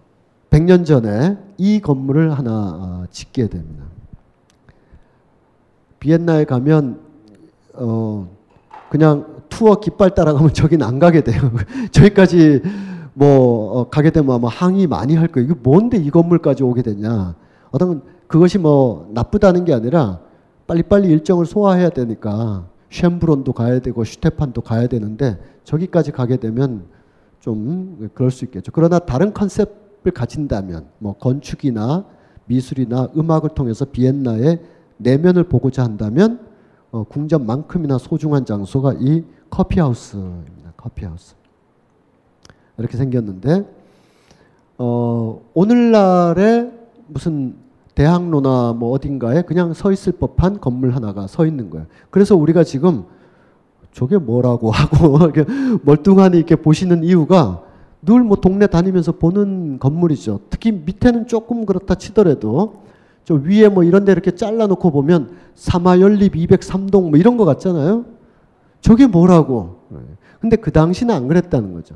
100년 전에 이 건물을 하나 어, 짓게 됩니다. 비엔나에 가면 어, 그냥 투어 깃발 따라가면 저긴 안 가게 돼요. 저기까지 뭐 어, 가게 되면 아마 항의 많이 할 거예요. 이게 뭔데 이 건물까지 오게 되냐. 어떤 그것이 뭐 나쁘다는 게 아니라 빨리빨리 일정을 소화해야 되니까 쉔브론도 가야 되고 슈테판도 가야 되는데 저기까지 가게 되면 좀 그럴 수 있겠죠. 그러나 다른 컨셉을 가진다면 뭐 건축이나 미술이나 음악을 통해서 비엔나의 내면을 보고자 한다면 어, 궁전만큼이나 소중한 장소가 이 커피하우스입니다. 커피하우스. 이렇게 생겼는데 어, 오늘날에 무슨 대학로나 뭐 어딘가에 그냥 서 있을 법한 건물 하나가 서 있는 거예요. 그래서 우리가 지금 저게 뭐라고 하고 이렇게 멀뚱하니 이렇게 보시는 이유가 늘 뭐 동네 다니면서 보는 건물이죠. 특히 밑에는 조금 그렇다 치더라도 저 위에 뭐 이런 데 이렇게 잘라놓고 보면 사마연립 203동 뭐 이런 거 같잖아요. 저게 뭐라고. 근데 그 당시는 안 그랬다는 거죠.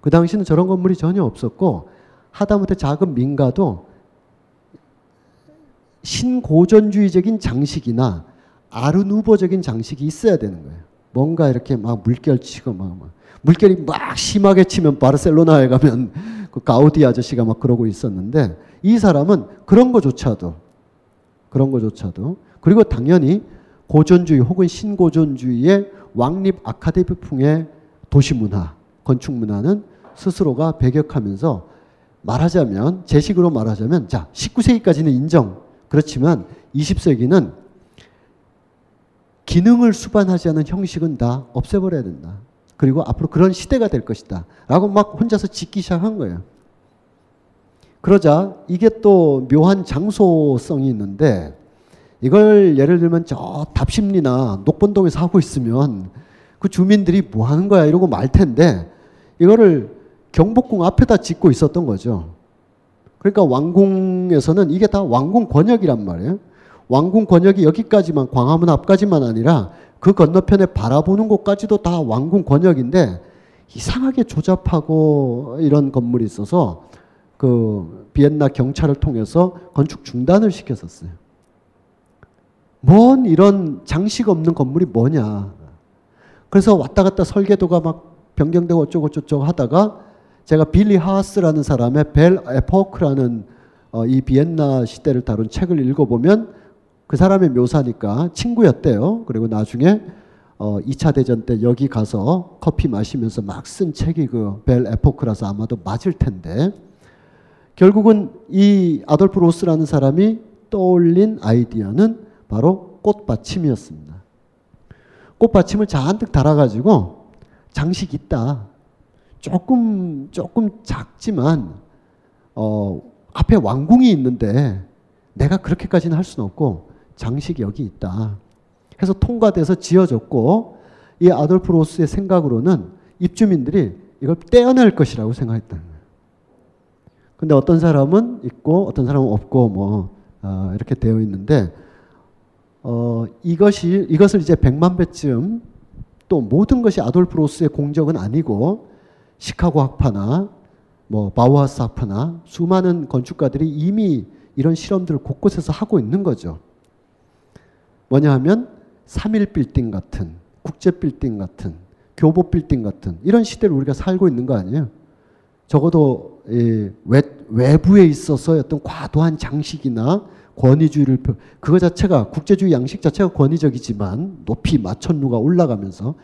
그 당시는 저런 건물이 전혀 없었고 하다못해 작은 민가도 신고전주의적인 장식이나 아르누보적인 장식이 있어야 되는 거예요. 뭔가 이렇게 막 물결 치고 막, 막 물결이 막 심하게 치면 바르셀로나에 가면 그 가우디 아저씨가 막 그러고 있었는데 이 사람은 그런 거조차도 그런 거조차도 그리고 당연히 고전주의 혹은 신고전주의의 왕립 아카데미풍의 도시 문화, 건축 문화는 스스로가 배격하면서 말하자면 제식으로 말하자면 자 19세기까지는 인정 그렇지만 20세기는 기능을 수반하지 않은 형식은 다 없애버려야 된다. 그리고 앞으로 그런 시대가 될 것이다. 라고 막 혼자서 짓기 시작한 거예요. 그러자 이게 또 묘한 장소성이 있는데 이걸 예를 들면 저 답심리나 녹본동에서 하고 있으면 그 주민들이 뭐 하는 거야 이러고 말 텐데 이거를 경복궁 앞에다 짓고 있었던 거죠. 그러니까 왕궁에서는 이게 다 왕궁 권역이란 말이에요. 왕궁 권역이 여기까지만 광화문 앞까지만 아니라 그 건너편에 바라보는 곳까지도 다 왕궁 권역인데 이상하게 조잡하고 이런 건물이 있어서 그 비엔나 경찰을 통해서 건축 중단을 시켰었어요. 뭔 이런 장식 없는 건물이 뭐냐. 그래서 왔다 갔다 설계도가 막 변경되고 어쩌고 저쩌고 하다가 제가 빌리 하스라는 사람의 벨 에포크라는 어, 이 비엔나 시대를 다룬 책을 읽어보면 그 사람의 묘사니까 친구였대요. 그리고 나중에 어, 2차 대전 때 여기 가서 커피 마시면서 막 쓴 책이 그 벨 에포크라서 아마도 맞을 텐데 결국은 이 아돌프 로스라는 사람이 떠올린 아이디어는 바로 꽃받침이었습니다. 꽃받침을 잔뜩 달아가지고 장식 있다. 조금 조금 작지만 어, 앞에 왕궁이 있는데 내가 그렇게까지는 할 수는 없고 장식이 여기 있다. 해서 통과돼서 지어졌고 이 아돌프 로스의 생각으로는 입주민들이 이걸 떼어낼 것이라고 생각했다는 거예요. 근데 어떤 사람은 있고 어떤 사람은 없고 뭐 어, 이렇게 되어 있는데 어, 이것이 이것을 이제 100만 배쯤 또 모든 것이 아돌프 로스의 공적은 아니고 시카고 학파나 뭐 바우하우스 학파나 수많은 건축가들이 이미 이런 실험들을 곳곳에서 하고 있는 거죠. 뭐냐 하면 3일 빌딩 같은 국제 빌딩 같은 교보 빌딩 같은 이런 시대를 우리가 살고 있는 거 아니에요? 적어도 외, 외부에 있어서 어떤 과도한 장식이나 권위주의를 그거 자체가 국제주의 양식 자체가 권위적이지만 높이 마천루가 올라가면서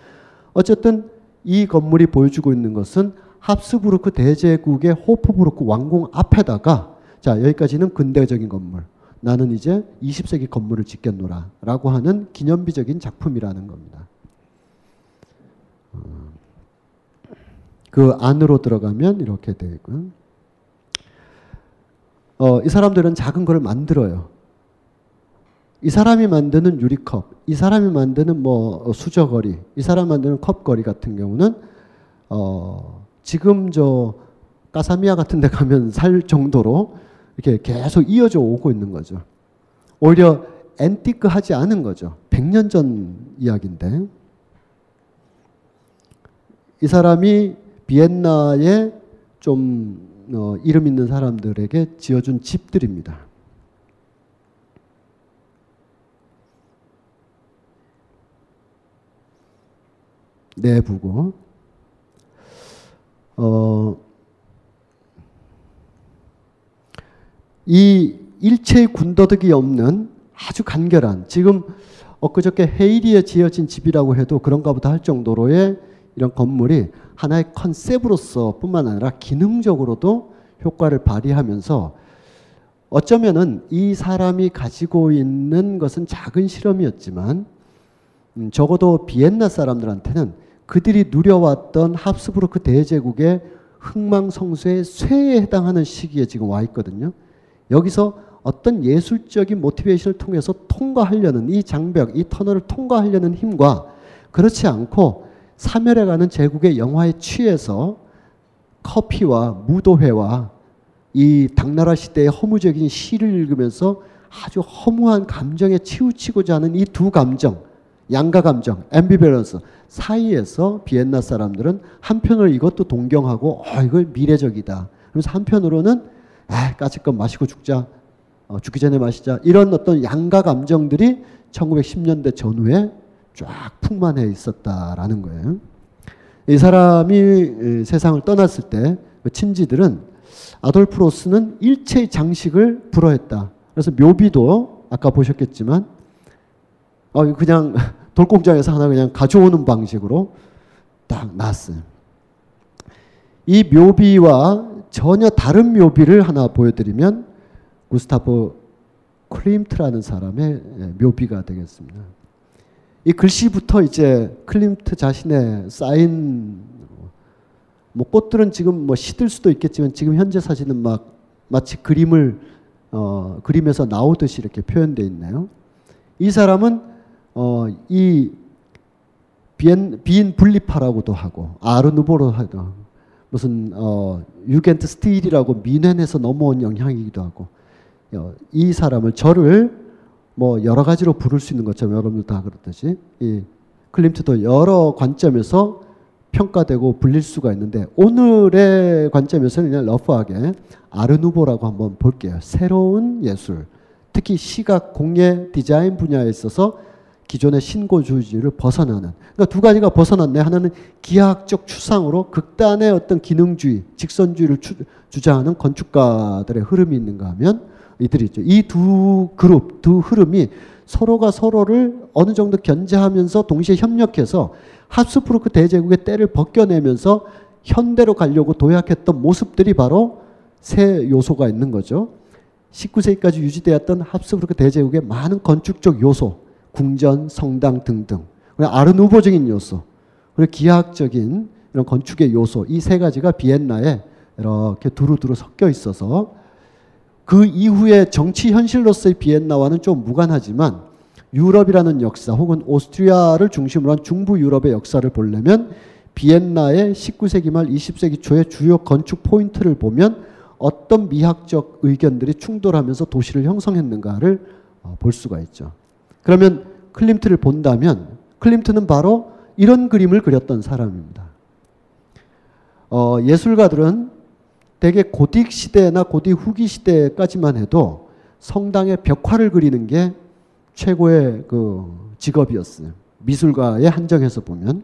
어쨌든 이 건물이 보여주고 있는 것은 합스부르크 대제국의 호프부르크 왕궁 앞에다가 자 여기까지는 근대적인 건물 나는 이제 20세기 건물을 짓겠노라 라고 하는 기념비적인 작품이라는 겁니다. 어, 그 안으로 들어가면 이렇게 되고 어, 이 사람들은 작은 걸 만들어요. 이 사람이 만드는 유리컵, 이 사람이 만드는 뭐 수저거리, 이 사람 만드는 컵거리 같은 경우는 어, 지금 저 까사미아 같은 데 가면 살 정도로 이렇게 계속 이어져 오고 있는 거죠. 오히려 앤티크 하지 않은 거죠. 100년 전 이야기인데. 이 사람이 비엔나에 좀 어, 이름 있는 사람들에게 지어준 집들입니다. 내부고 어, 이 일체의 군더더기 없는 아주 간결한 지금 엊그저께 헤이리에 지어진 집이라고 해도 그런가 보다 할 정도로의 이런 건물이 하나의 컨셉으로서 뿐만 아니라 기능적으로도 효과를 발휘하면서 어쩌면은 이 사람이 가지고 있는 것은 작은 실험이었지만 음, 적어도 비엔나 사람들한테는 그들이 누려왔던 합스부르크 대제국의 흥망성쇠의 쇠에 해당하는 시기에 지금 와 있거든요. 여기서 어떤 예술적인 모티베이션을 통해서 통과하려는 이 장벽, 이 터널을 통과하려는 힘과 그렇지 않고 사멸해가는 제국의 영화에 취해서 커피와 무도회와 이 당나라 시대의 허무적인 시를 읽으면서 아주 허무한 감정에 치우치고자 하는 이 두 감정, 양가 감정, 앰비밸런스 사이에서 비엔나 사람들은 한편으로 이것도 동경하고 어, 이거 미래적이다. 그래서 한편으로는 아, 까짓것 마시고 죽자. 어, 죽기 전에 마시자. 이런 어떤 양가 감정들이 1910년대 전후에 쫙 풍만해 있었다라는 거예요. 이 사람이 세상을 떠났을 때그 친지들은 아돌프 로스는 일체의 장식을 불허했다. 그래서 묘비도 아까 보셨겠지만 어, 그냥 돌공장에서 하나 그냥 가져오는 방식으로 딱 놨어요. 이 묘비와 전혀 다른 묘비를 하나 보여드리면 구스타프 클림트라는 사람의 예, 묘비가 되겠습니다. 이 글씨부터 이제 클림트 자신의 사인 뭐 꽃들은 지금 뭐 시들 수도 있겠지만 지금 현재 사진은 막 마치 그림을 어, 그림에서 나오듯이 이렇게 표현되어 있네요. 이 사람은 어, 이 비엔, 비인 분리파라고도 하고 아르누보로 하도 무슨 어, 유겐트 스틸이라고 민헨에서 넘어온 영향이기도 하고 어, 이 사람을 저를 뭐 여러 가지로 부를 수 있는 것처럼 여러분들 다 그렇듯이 이 클림트도 여러 관점에서 평가되고 불릴 수가 있는데 오늘의 관점에서는 그냥 러프하게 아르누보라고 한번 볼게요. 새로운 예술, 특히 시각, 공예, 디자인 분야에 있어서 기존의 신고주의를 벗어나는 그러니까 두 가지가 벗어났네 하나는 기하학적 추상으로 극단의 어떤 기능주의, 직선주의를 추, 주장하는 건축가들의 흐름이 있는가 하면 이들이 있죠. 이 두 그룹, 두 흐름이 서로가 서로를 어느 정도 견제하면서 동시에 협력해서 합스부르크 대제국의 때를 벗겨내면서 현대로 가려고 도약했던 모습들이 바로 세 요소가 있는 거죠. 19세기까지 유지되었던 합스부르크 대제국의 많은 건축적 요소, 궁전, 성당 등등. 아르누보적인 요소, 그리고 기하학적인 이런 건축의 요소, 이 세 가지가 비엔나에 이렇게 두루두루 섞여 있어서 그 이후에 정치 현실로서의 비엔나와는 좀 무관하지만 유럽이라는 역사 혹은 오스트리아를 중심으로 한 중부 유럽의 역사를 보려면 비엔나의 19세기 말 20세기 초의 주요 건축 포인트를 보면 어떤 미학적 의견들이 충돌하면서 도시를 형성했는가를 어, 볼 수가 있죠. 그러면 클림트를 본다면 클림트는 바로 이런 그림을 그렸던 사람입니다. 어, 예술가들은 대개 고딕 시대나 고딕 후기 시대까지만 해도 성당의 벽화를 그리는 게 최고의 그 직업이었어요. 미술가에 한정해서 보면.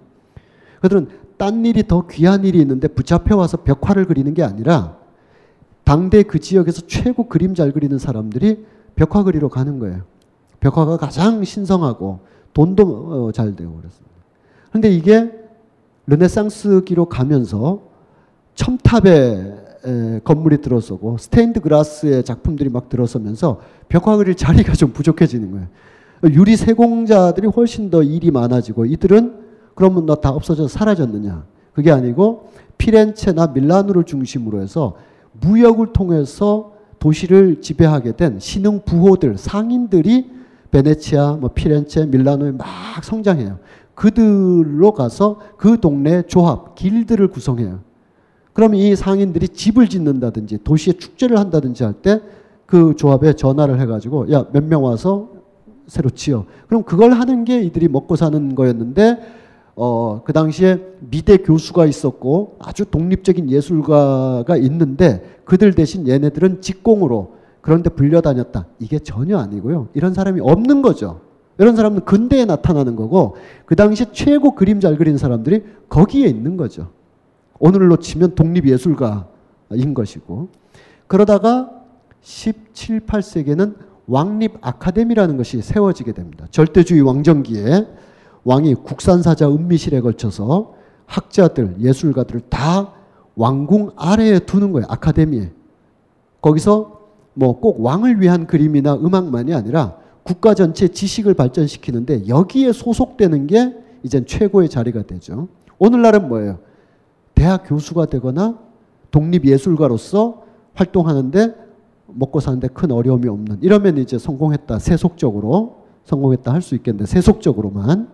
그들은 딴 일이 더 귀한 일이 있는데 붙잡혀 와서 벽화를 그리는 게 아니라 당대 그 지역에서 최고 그림 잘 그리는 사람들이 벽화 그리러 가는 거예요. 벽화가 가장 신성하고 돈도 어, 잘 되고 그랬습니다. 그런데 이게 르네상스기로 가면서 첨탑에 건물이 들어서고 스테인드글라스의 작품들이 막 들어서면서 벽화 그릴 자리가 좀 부족해지는 거예요. 유리 세공자들이 훨씬 더 일이 많아지고 이들은 그러면 너 다 없어져 사라졌느냐? 그게 아니고 피렌체나 밀라노를 중심으로 해서 무역을 통해서 도시를 지배하게 된 신흥 부호들, 상인들이 베네치아, 뭐 피렌체, 밀라노에 막 성장해요. 그들로 가서 그 동네 조합, 길드를 구성해요. 그럼 이 상인들이 집을 짓는다든지 도시에 축제를 한다든지 할 때 그 조합에 전화를 해가지고 야 몇 명 와서 새로 지어. 그럼 그걸 하는 게 이들이 먹고 사는 거였는데 어, 그 당시에 미대 교수가 있었고 아주 독립적인 예술가가 있는데 그들 대신 얘네들은 직공으로 그런데 불려다녔다. 이게 전혀 아니고요. 이런 사람이 없는 거죠. 이런 사람은 근대에 나타나는 거고 그 당시 최고 그림 잘 그리는 사람들이 거기에 있는 거죠. 오늘로 치면 독립예술가인 것이고 그러다가 17, 8세기에는 왕립 아카데미라는 것이 세워지게 됩니다. 절대주의 왕정기에 왕이 국산사자 은미실에 걸쳐서 학자들, 예술가들을 다 왕궁 아래에 두는 거예요. 아카데미에. 거기서 뭐 꼭 왕을 위한 그림이나 음악만이 아니라 국가 전체 지식을 발전시키는데 여기에 소속되는 게 이젠 최고의 자리가 되죠. 오늘날은 뭐예요? 대학 교수가 되거나 독립예술가로서 활동하는데 먹고 사는데 큰 어려움이 없는 이러면 이제 성공했다 세속적으로 성공했다 할 수 있겠는데 세속적으로만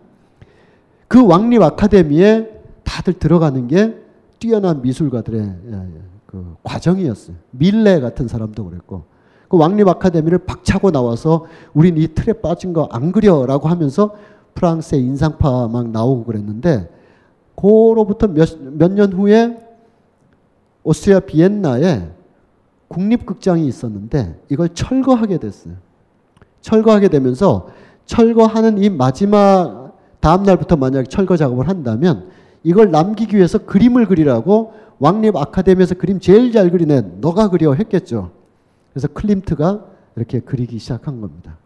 그 왕립 아카데미에 다들 들어가는 게 뛰어난 미술가들의 예, 예, 그 과정이었어요. 밀레 같은 사람도 그랬고 그 왕립 아카데미를 박차고 나와서 우린 이 틀에 빠진 거 안 그려라고 하면서 프랑스의 인상파 막 나오고 그랬는데 그로부터 몇 년 후에 오스트리아 비엔나에 국립극장이 있었는데 이걸 철거하게 됐어요. 철거하게 되면서 철거하는 이 마지막 다음 날부터 만약 철거 작업을 한다면 이걸 남기기 위해서 그림을 그리라고 왕립 아카데미에서 그림 제일 잘 그리네 너가 그려 했겠죠. 그래서 클림트가 이렇게 그리기 시작한 겁니다.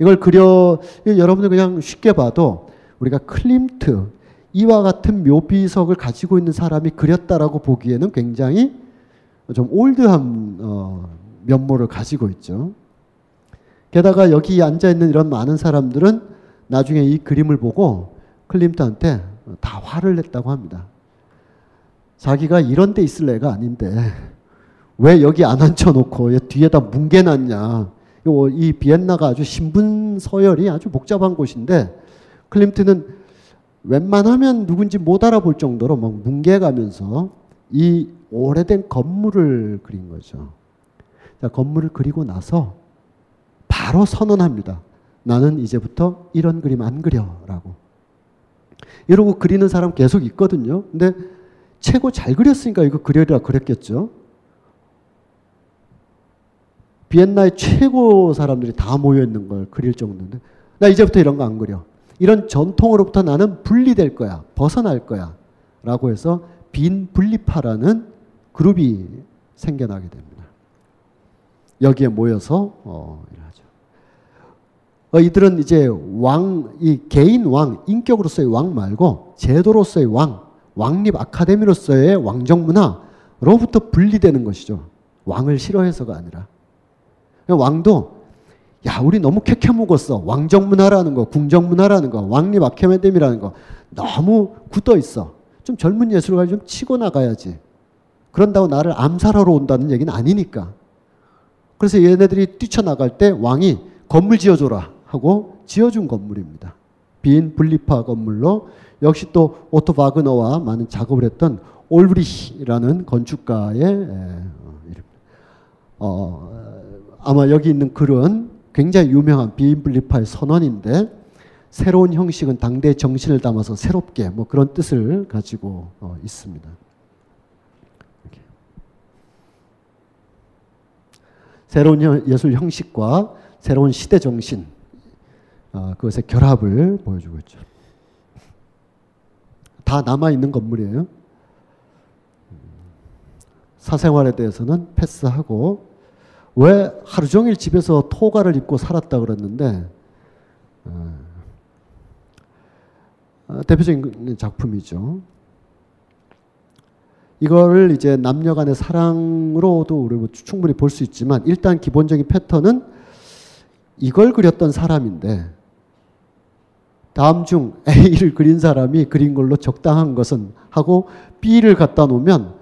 이걸 그려 여러분들 그냥 쉽게 봐도 우리가 클림트 이와 같은 묘비석을 가지고 있는 사람이 그렸다라고 보기에는 굉장히 좀 올드한 어, 면모를 가지고 있죠. 게다가 여기 앉아 있는 이런 많은 사람들은 나중에 이 그림을 보고 클림트한테 다 화를 냈다고 합니다. 자기가 이런 데 있을 애가 아닌데 왜 여기 안 앉혀놓고 뒤에다 뭉개놨냐. 이 비엔나가 아주 신분 서열이 아주 복잡한 곳인데 클림트는 웬만하면 누군지 못 알아볼 정도로 막 뭉개가면서 이 오래된 건물을 그린 거죠. 자, 건물을 그리고 나서 바로 선언합니다. 나는 이제부터 이런 그림 안 그려라고. 이러고 그리는 사람 계속 있거든요. 근데 최고 잘 그렸으니까 이거 그려라 그랬겠죠. 비엔나의 최고 사람들이 다 모여 있는 걸 그릴 정도인데 나 이제부터 이런 거 안 그려. 이런 전통으로부터 나는 분리될 거야. 벗어날 거야. 라고 해서 빈 분리파라는 그룹이 생겨나게 됩니다. 여기에 모여서 어, 일하죠. 어, 이들은 이제 왕, 이 개인 왕, 인격으로서의 왕 말고 제도로서의 왕, 왕립 아카데미로서의 왕정 문화로부터 분리되는 것이죠. 왕을 싫어해서가 아니라. 왕도 야, 우리 너무 캐캐 먹었어. 왕정 문화라는 거, 궁정 문화라는 거, 왕립 아카데미라는 거 너무 굳어 있어. 좀 젊은 예술가를 좀 치고 나가야지. 그런다고 나를 암살하러 온다는 얘기는 아니니까. 그래서 얘네들이 뛰쳐나갈 때 왕이 건물 지어줘라 하고 지어준 건물입니다. 빈 분리파 건물로 역시 또 오토 바그너와 많은 작업을 했던 올브리히라는 건축가의 이름. 어, 아마 여기 있는 글은 굉장히 유명한 빈 분리파의 선언인데 새로운 형식은 당대 정신을 담아서 새롭게 뭐 그런 뜻을 가지고 어, 있습니다. 새로운 예술 형식과 새로운 시대 정신 어, 그것의 결합을 보여주고 있죠. 다 남아 있는 건물이에요. 사생활에 대해서는 패스하고 왜 하루 종일 집에서 토가를 입고 살았다 그랬는데 어, 어 대표적인 작품이죠. 이거를 이제 남녀 간의 사랑으로도 우리 뭐 충분히 볼 수 있지만 일단 기본적인 패턴은 이걸 그렸던 사람인데 다음 중 A를 그린 사람이 그린 걸로 적당한 것은 하고 B를 갖다 놓으면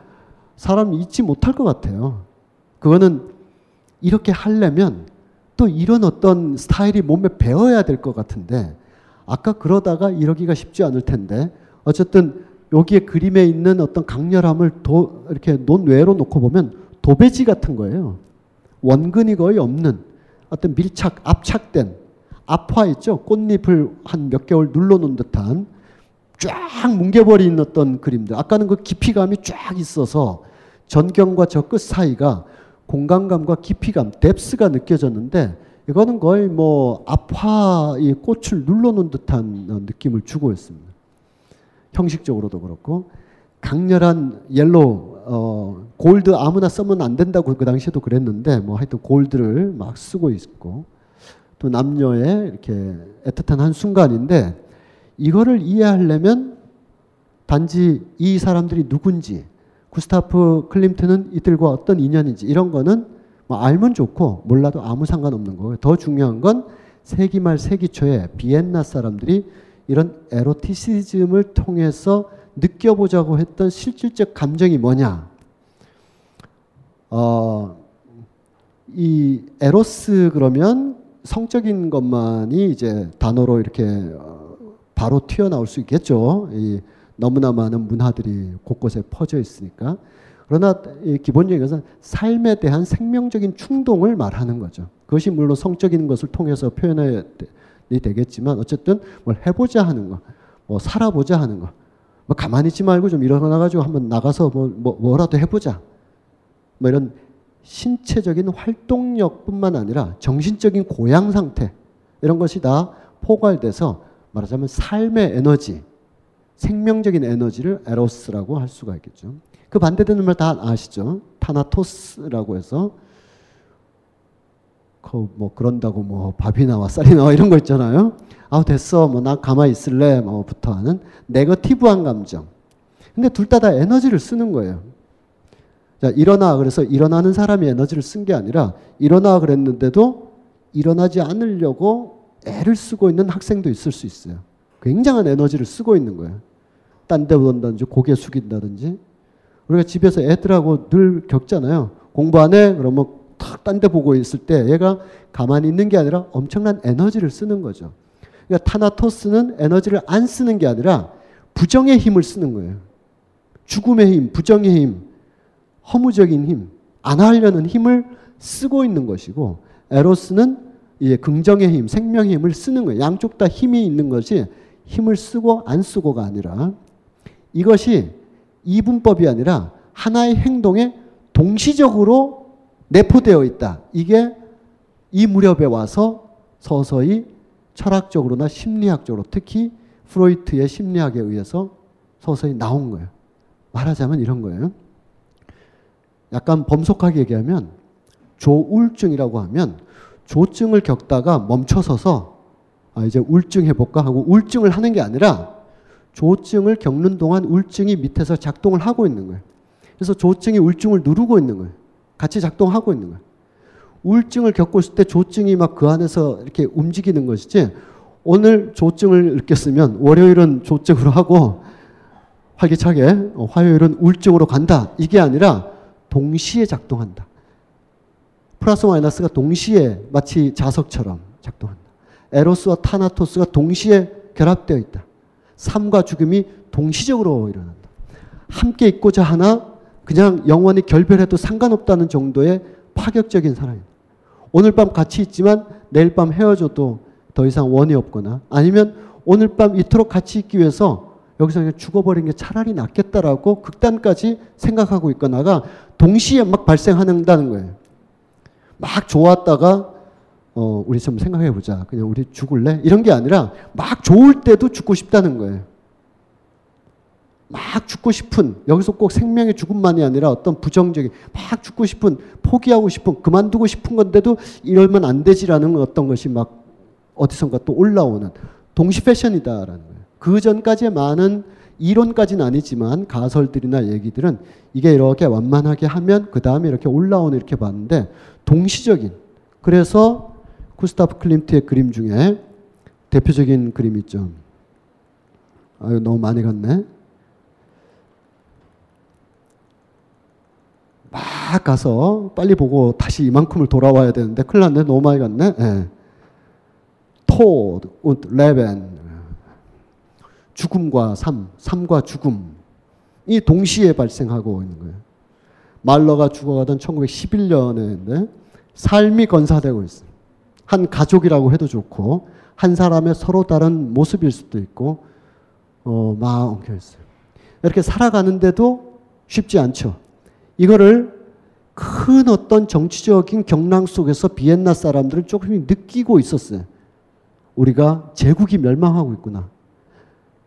사람이 잊지 못할 것 같아요. 그거는 이렇게 하려면 또 이런 어떤 스타일이 몸에 배어야 될 것 같은데 아까 그러다가 이러기가 쉽지 않을 텐데 어쨌든 여기에 그림에 있는 어떤 강렬함을 도, 이렇게 논외로 놓고 보면 도배지 같은 거예요. 원근이 거의 없는 어떤 밀착, 압착된 압화 있죠. 꽃잎을 한 몇 개월 눌러놓은 듯한 쫙 뭉개버린 어떤 그림들. 아까는 그 깊이감이 쫙 있어서 전경과 저 끝 사이가 공간감과 깊이감, depth가 느껴졌는데 이거는 거의 뭐 이 꽃을 눌러놓은 듯한 느낌을 주고 있습니다. 형식적으로도 그렇고 강렬한 yellow 어, 골드 아무나 쓰면 안 된다고 그 당시에도 그랬는데 뭐 하여튼 gold를 막 쓰고 있고 또 남녀의 이렇게 애틋한 한 순간인데 이거를 이해하려면 단지 이 사람들이 누군지 구스타프 클림트는 이들과 어떤 인연인지 이런 거는 뭐 알면 좋고 몰라도 아무 상관없는 거예요. 더 중요한 건 세기 말 세기 초에 비엔나 사람들이 이런 에로티시즘을 통해서 느껴보자고 했던 실질적 감정이 뭐냐? 어, 이 에로스 그러면 성적인 것만이 이제 단어로 이렇게 어, 바로 튀어나올 수 있겠죠. 이 너무나 많은 문화들이 곳곳에 퍼져 있으니까. 그러나 기본적인 것은 삶에 대한 생명적인 충동을 말하는 거죠. 그것이 물론 성적인 것을 통해서 표현이 되겠지만 어쨌든 뭘 해보자 하는 거, 뭐 살아보자 하는 거, 뭐 가만히 있지 말고 좀 일어나가지고 한번 나가서 뭐, 뭐 뭐라도 해보자. 뭐 이런 신체적인 활동력뿐만 아니라 정신적인 고양 상태 이런 것이 다 포괄돼서 말하자면 삶의 에너지, 생명적인 에너지를 에로스라고 할 수가 있겠죠. 그 반대되는 말 다 아시죠? 타나토스라고 해서 그뭐 그런다고 뭐 밥이 나와 쌀이 나와 이런 거 있잖아요. 아 됐어 뭐 나 가만히 있을래 뭐부터 하는 네거티브한 감정. 근데 둘 다 다 에너지를 쓰는 거예요. 자 일어나 그래서 일어나는 사람이 에너지를 쓴 게 아니라 일어나 그랬는데도 일어나지 않으려고 애를 쓰고 있는 학생도 있을 수 있어요. 굉장한 에너지를 쓰고 있는 거예요. 딴 데 본다든지 고개 숙인다든지 우리가 집에서 애들하고 늘 겪잖아요. 공부 안 해? 그러면 탁 딴 데 보고 있을 때 얘가 가만히 있는 게 아니라 엄청난 에너지를 쓰는 거죠. 그러니까 타나토스는 에너지를 안 쓰는 게 아니라 부정의 힘을 쓰는 거예요. 죽음의 힘, 부정의 힘, 허무적인 힘, 안 하려는 힘을 쓰고 있는 것이고 에로스는 이 긍정의 힘, 생명의 힘을 쓰는 거예요. 양쪽 다 힘이 있는 것이 힘을 쓰고 안 쓰고가 아니라 이것이 이분법이 아니라 하나의 행동에 동시적으로 내포되어 있다. 이게 이 무렵에 와서 서서히 철학적으로나 심리학적으로 특히 프로이트의 심리학에 의해서 서서히 나온 거예요. 말하자면 이런 거예요. 약간 범속하게 얘기하면 조울증이라고 하면 조증을 겪다가 멈춰서서 아 이제 울증 해볼까 하고 울증을 하는 게 아니라 조증을 겪는 동안 울증이 밑에서 작동을 하고 있는 거예요. 그래서 조증이 울증을 누르고 있는 거예요. 같이 작동하고 있는 거예요. 우울증을 겪고 있을 때 조증이 막 그 안에서 이렇게 움직이는 것이지 오늘 조증을 느꼈으면 월요일은 조증으로 하고 활기차게 어, 화요일은 우울증으로 간다. 이게 아니라 동시에 작동한다. 플러스 마이너스가 동시에 마치 자석처럼 작동한다. 에로스와 타나토스가 동시에 결합되어 있다. 삶과 죽음이 동시적으로 일어난다. 함께 있고자 하나 그냥 영원히 결별해도 상관없다는 정도의 파격적인 사랑입니다. 오늘 밤 같이 있지만 내일 밤 헤어져도 더 이상 원이 없거나 아니면 오늘 밤 이토록 같이 있기 위해서 여기서 그냥 죽어버린 게 차라리 낫겠다라고 극단까지 생각하고 있거나가 동시에 막 발생한다는 거예요. 막 좋았다가 어, 우리 좀 생각해 보자. 그냥 우리 죽을래? 이런 게 아니라 막 좋을 때도 죽고 싶다는 거예요. 막 죽고 싶은 여기서 꼭 생명의 죽음만이 아니라 어떤 부정적인 막 죽고 싶은 포기하고 싶은 그만두고 싶은 건데도 이러면 안 되지라는 어떤 것이 막 어디선가 또 올라오는 동시 패션이다라는 거예요. 그 전까지의 많은 이론까지는 아니지만 가설들이나 얘기들은 이게 이렇게 완만하게 하면 그 다음에 이렇게 올라오는 이렇게 봤는데 동시적인 그래서 구스타프 클림트의 그림 중에 대표적인 그림 있죠. 아유 너무 많이 갔네. 막 가서 빨리 보고 다시 이만큼을 돌아와야 되는데 큰일 났네. 너무 많이 갔네. 네. 토드, 레벤. 죽음과 삶, 삶과 죽음이 동시에 발생하고 있는 거예요. 말러가 죽어가던 1911년에 삶이 건사되고 있어요. 한 가족이라고 해도 좋고 한 사람의 서로 다른 모습일 수도 있고 어, 막 엉켜 있어요. 이렇게 살아가는데도 쉽지 않죠. 이거를 큰 어떤 정치적인 경랑 속에서 비엔나 사람들은 조금 느끼고 있었어요. 우리가 제국이 멸망하고 있구나.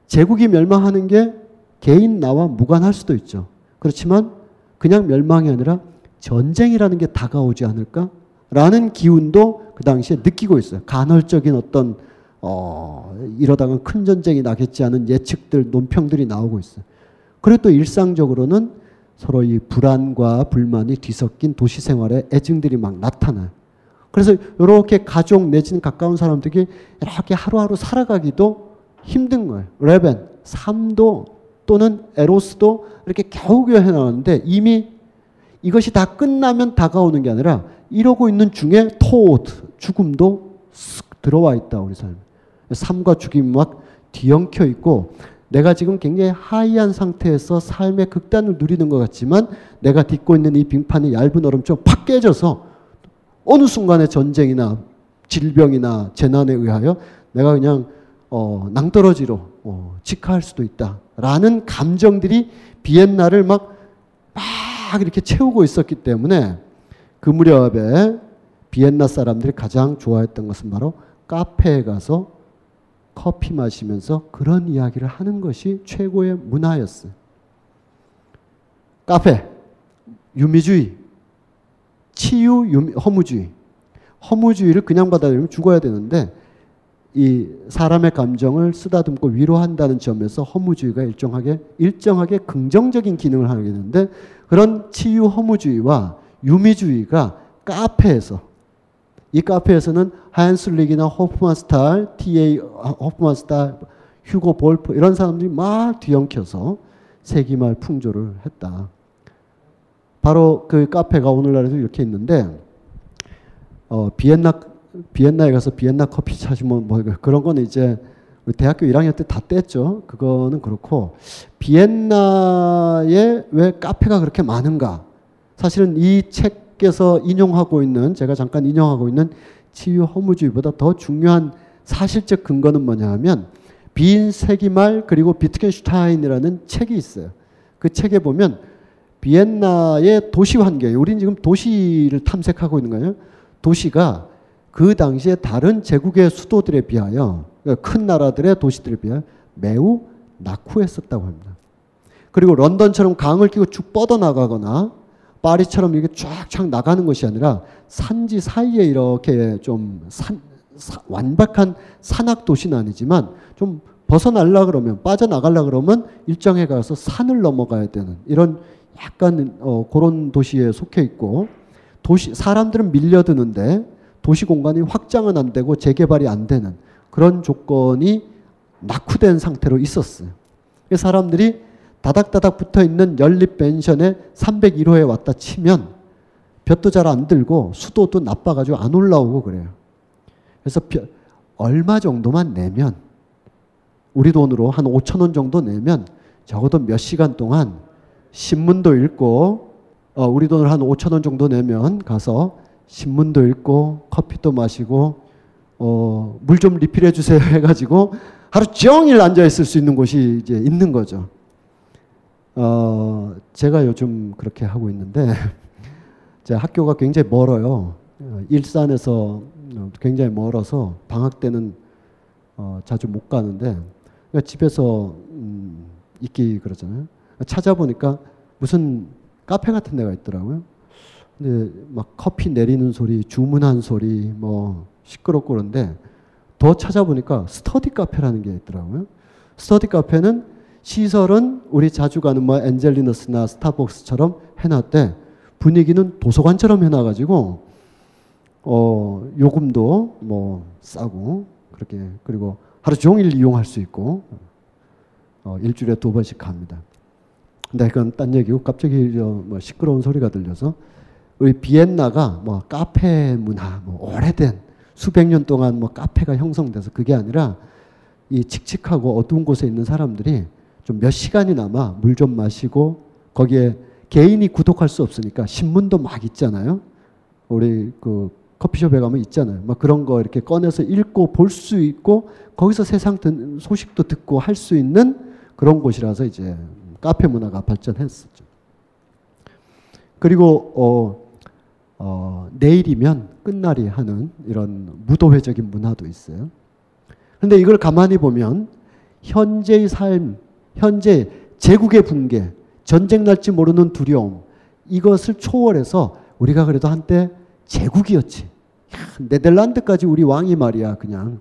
제국이 멸망하는 게 개인 나와 무관할 수도 있죠. 그렇지만 그냥 멸망이 아니라 전쟁이라는 게 다가오지 않을까? 라는 기운도 그 당시에 느끼고 있어요. 간헐적인 어떤 어, 이러다가 큰 전쟁이 나겠지 하는 예측들, 논평들이 나오고 있어요. 그리고 또 일상적으로는 서로 이 불안과 불만이 뒤섞인 도시 생활의 애증들이 막 나타나요. 그래서 이렇게 가족 내지는 가까운 사람들이 이렇게 하루하루 살아가기도 힘든 거예요. 레벤, 삶도 또는 에로스도 이렇게 겨우겨우 해나가는데 이미 이것이 다 끝나면 다가오는 게 아니라 이러고 있는 중에 토드, 죽음도 쓱 들어와 있다, 우리 삶. 삶과 죽임이 막 뒤엉켜 있고 내가 지금 굉장히 하이한 상태에서 삶의 극단을 누리는 것 같지만 내가 딛고 있는 이 빙판의 얇은 얼음처럼 팍 깨져서 어느 순간에 전쟁이나 질병이나 재난에 의하여 내가 그냥 어, 낭떠러지로 어, 직화할 수도 있다라는 감정들이 비엔나를 막, 막 이렇게 채우고 있었기 때문에 그 무렵에 비엔나 사람들이 가장 좋아했던 것은 바로 카페에 가서 커피 마시면서 그런 이야기를 하는 것이 최고의 문화였어요. 카페, 유미주의, 치유, 유미, 허무주의. 허무주의를 그냥 받아들이면 죽어야 되는데 이 사람의 감정을 쓰다듬고 위로한다는 점에서 허무주의가 일정하게 일정하게 긍정적인 기능을 하게 되는데 그런 치유 허무주의와 유미주의가 카페에서 이 카페에서는 하얀슬릭이나 호프만 스탈, T.A. 호프만 스탈, 휴고 볼프 이런 사람들이 막 뒤엉켜서 세기말 풍조를 했다. 바로 그 카페가 오늘날에도 이렇게 있는데 어, 비엔나 비엔나에 가서 비엔나 커피 찾으면 뭐 그런 거는 이제 우리 대학교 1학년 때 다 뗐죠. 그거는 그렇고 비엔나에 왜 카페가 그렇게 많은가? 사실은 이 책, 께서 인용하고 있는 제가 잠깐 인용하고 있는 치유 허무주의보다 더 중요한 사실적 근거는 뭐냐 하면 빈 세기말 그리고 비트겐슈타인이라는 책이 있어요. 그 책에 보면 비엔나의 도시 환경, 우리는 지금 도시를 탐색하고 있는 거예요. 도시가 그 당시에 다른 제국의 수도들에 비하여 그러니까 큰 나라들의 도시들에 비하여 매우 낙후했었다고 합니다. 그리고 런던처럼 강을 끼고 쭉 뻗어나가거나 파리처럼 이렇게 쫙쫙 나가는 것이 아니라 산지 사이에 이렇게 좀 산, 사, 완벽한 산악 도시는 아니지만 좀 벗어날라 그러면 빠져나갈라 그러면 일정에 가서 산을 넘어가야 되는 이런 약간 어, 그런 도시에 속해 있고 도시 사람들은 밀려드는데 도시 공간이 확장은 안 되고 재개발이 안 되는 그런 조건이 낙후된 상태로 있었어요. 사람들이 다닥다닥 붙어 있는 연립 펜션에 301호에 왔다 치면 볕도 잘 안 들고 수도도 나빠가지고 안 올라오고 그래요. 그래서 얼마 정도만 내면 우리 돈으로 한 5천 원 정도 내면 적어도 몇 시간 동안 신문도 읽고 어, 우리 돈으로 한 5천 원 정도 내면 가서 신문도 읽고 커피도 마시고 어, 물 좀 리필해 주세요 해가지고 하루 종일 앉아 있을 수 있는 곳이 이제 있는 거죠. 어, 제가 요즘 그렇게 하고 있는데 제 학교가 굉장히 멀어요. 일산에서 굉장히 멀어서 방학 때는 어, 자주 못 가는데 그러니까 집에서 음, 있기 그러잖아요. 찾아보니까 무슨 카페 같은 데가 있더라고요. 근데 막 커피 내리는 소리, 주문한 소리, 뭐 시끄럽고 그런데 더 찾아보니까 스터디 카페라는 게 있더라고요. 스터디 카페는 시설은 우리 자주 가는 뭐 엔젤리너스나 스타벅스처럼 해놨대. 분위기는 도서관처럼 해놔가지고 어 요금도 뭐 싸고 그렇게 그리고 하루 종일 이용할 수 있고 어 일주일에 두 번씩 갑니다. 근데 그건 딴 얘기고 갑자기 뭐 시끄러운 소리가 들려서 우리 비엔나가 뭐 카페 문화 뭐 오래된 수백 년 동안 뭐 카페가 형성돼서 그게 아니라 이 칙칙하고 어두운 곳에 있는 사람들이 좀 몇 시간이나마 물 좀 마시고 거기에 개인이 구독할 수 없으니까 신문도 막 있잖아요. 우리 그 커피숍에 가면 있잖아요. 막 그런 거 이렇게 꺼내서 읽고 볼 수 있고 거기서 세상 듣- 소식도 듣고 할 수 있는 그런 곳이라서 이제 카페 문화가 발전했었죠. 그리고 어, 어, 내일이면 끝날이 하는 이런 무도회적인 문화도 있어요. 근데 이걸 가만히 보면 현재의 삶, 현재 제국의 붕괴, 전쟁 날지 모르는 두려움 이것을 초월해서 우리가 그래도 한때 제국이었지. 야, 네덜란드까지 우리 왕이 말이야 그냥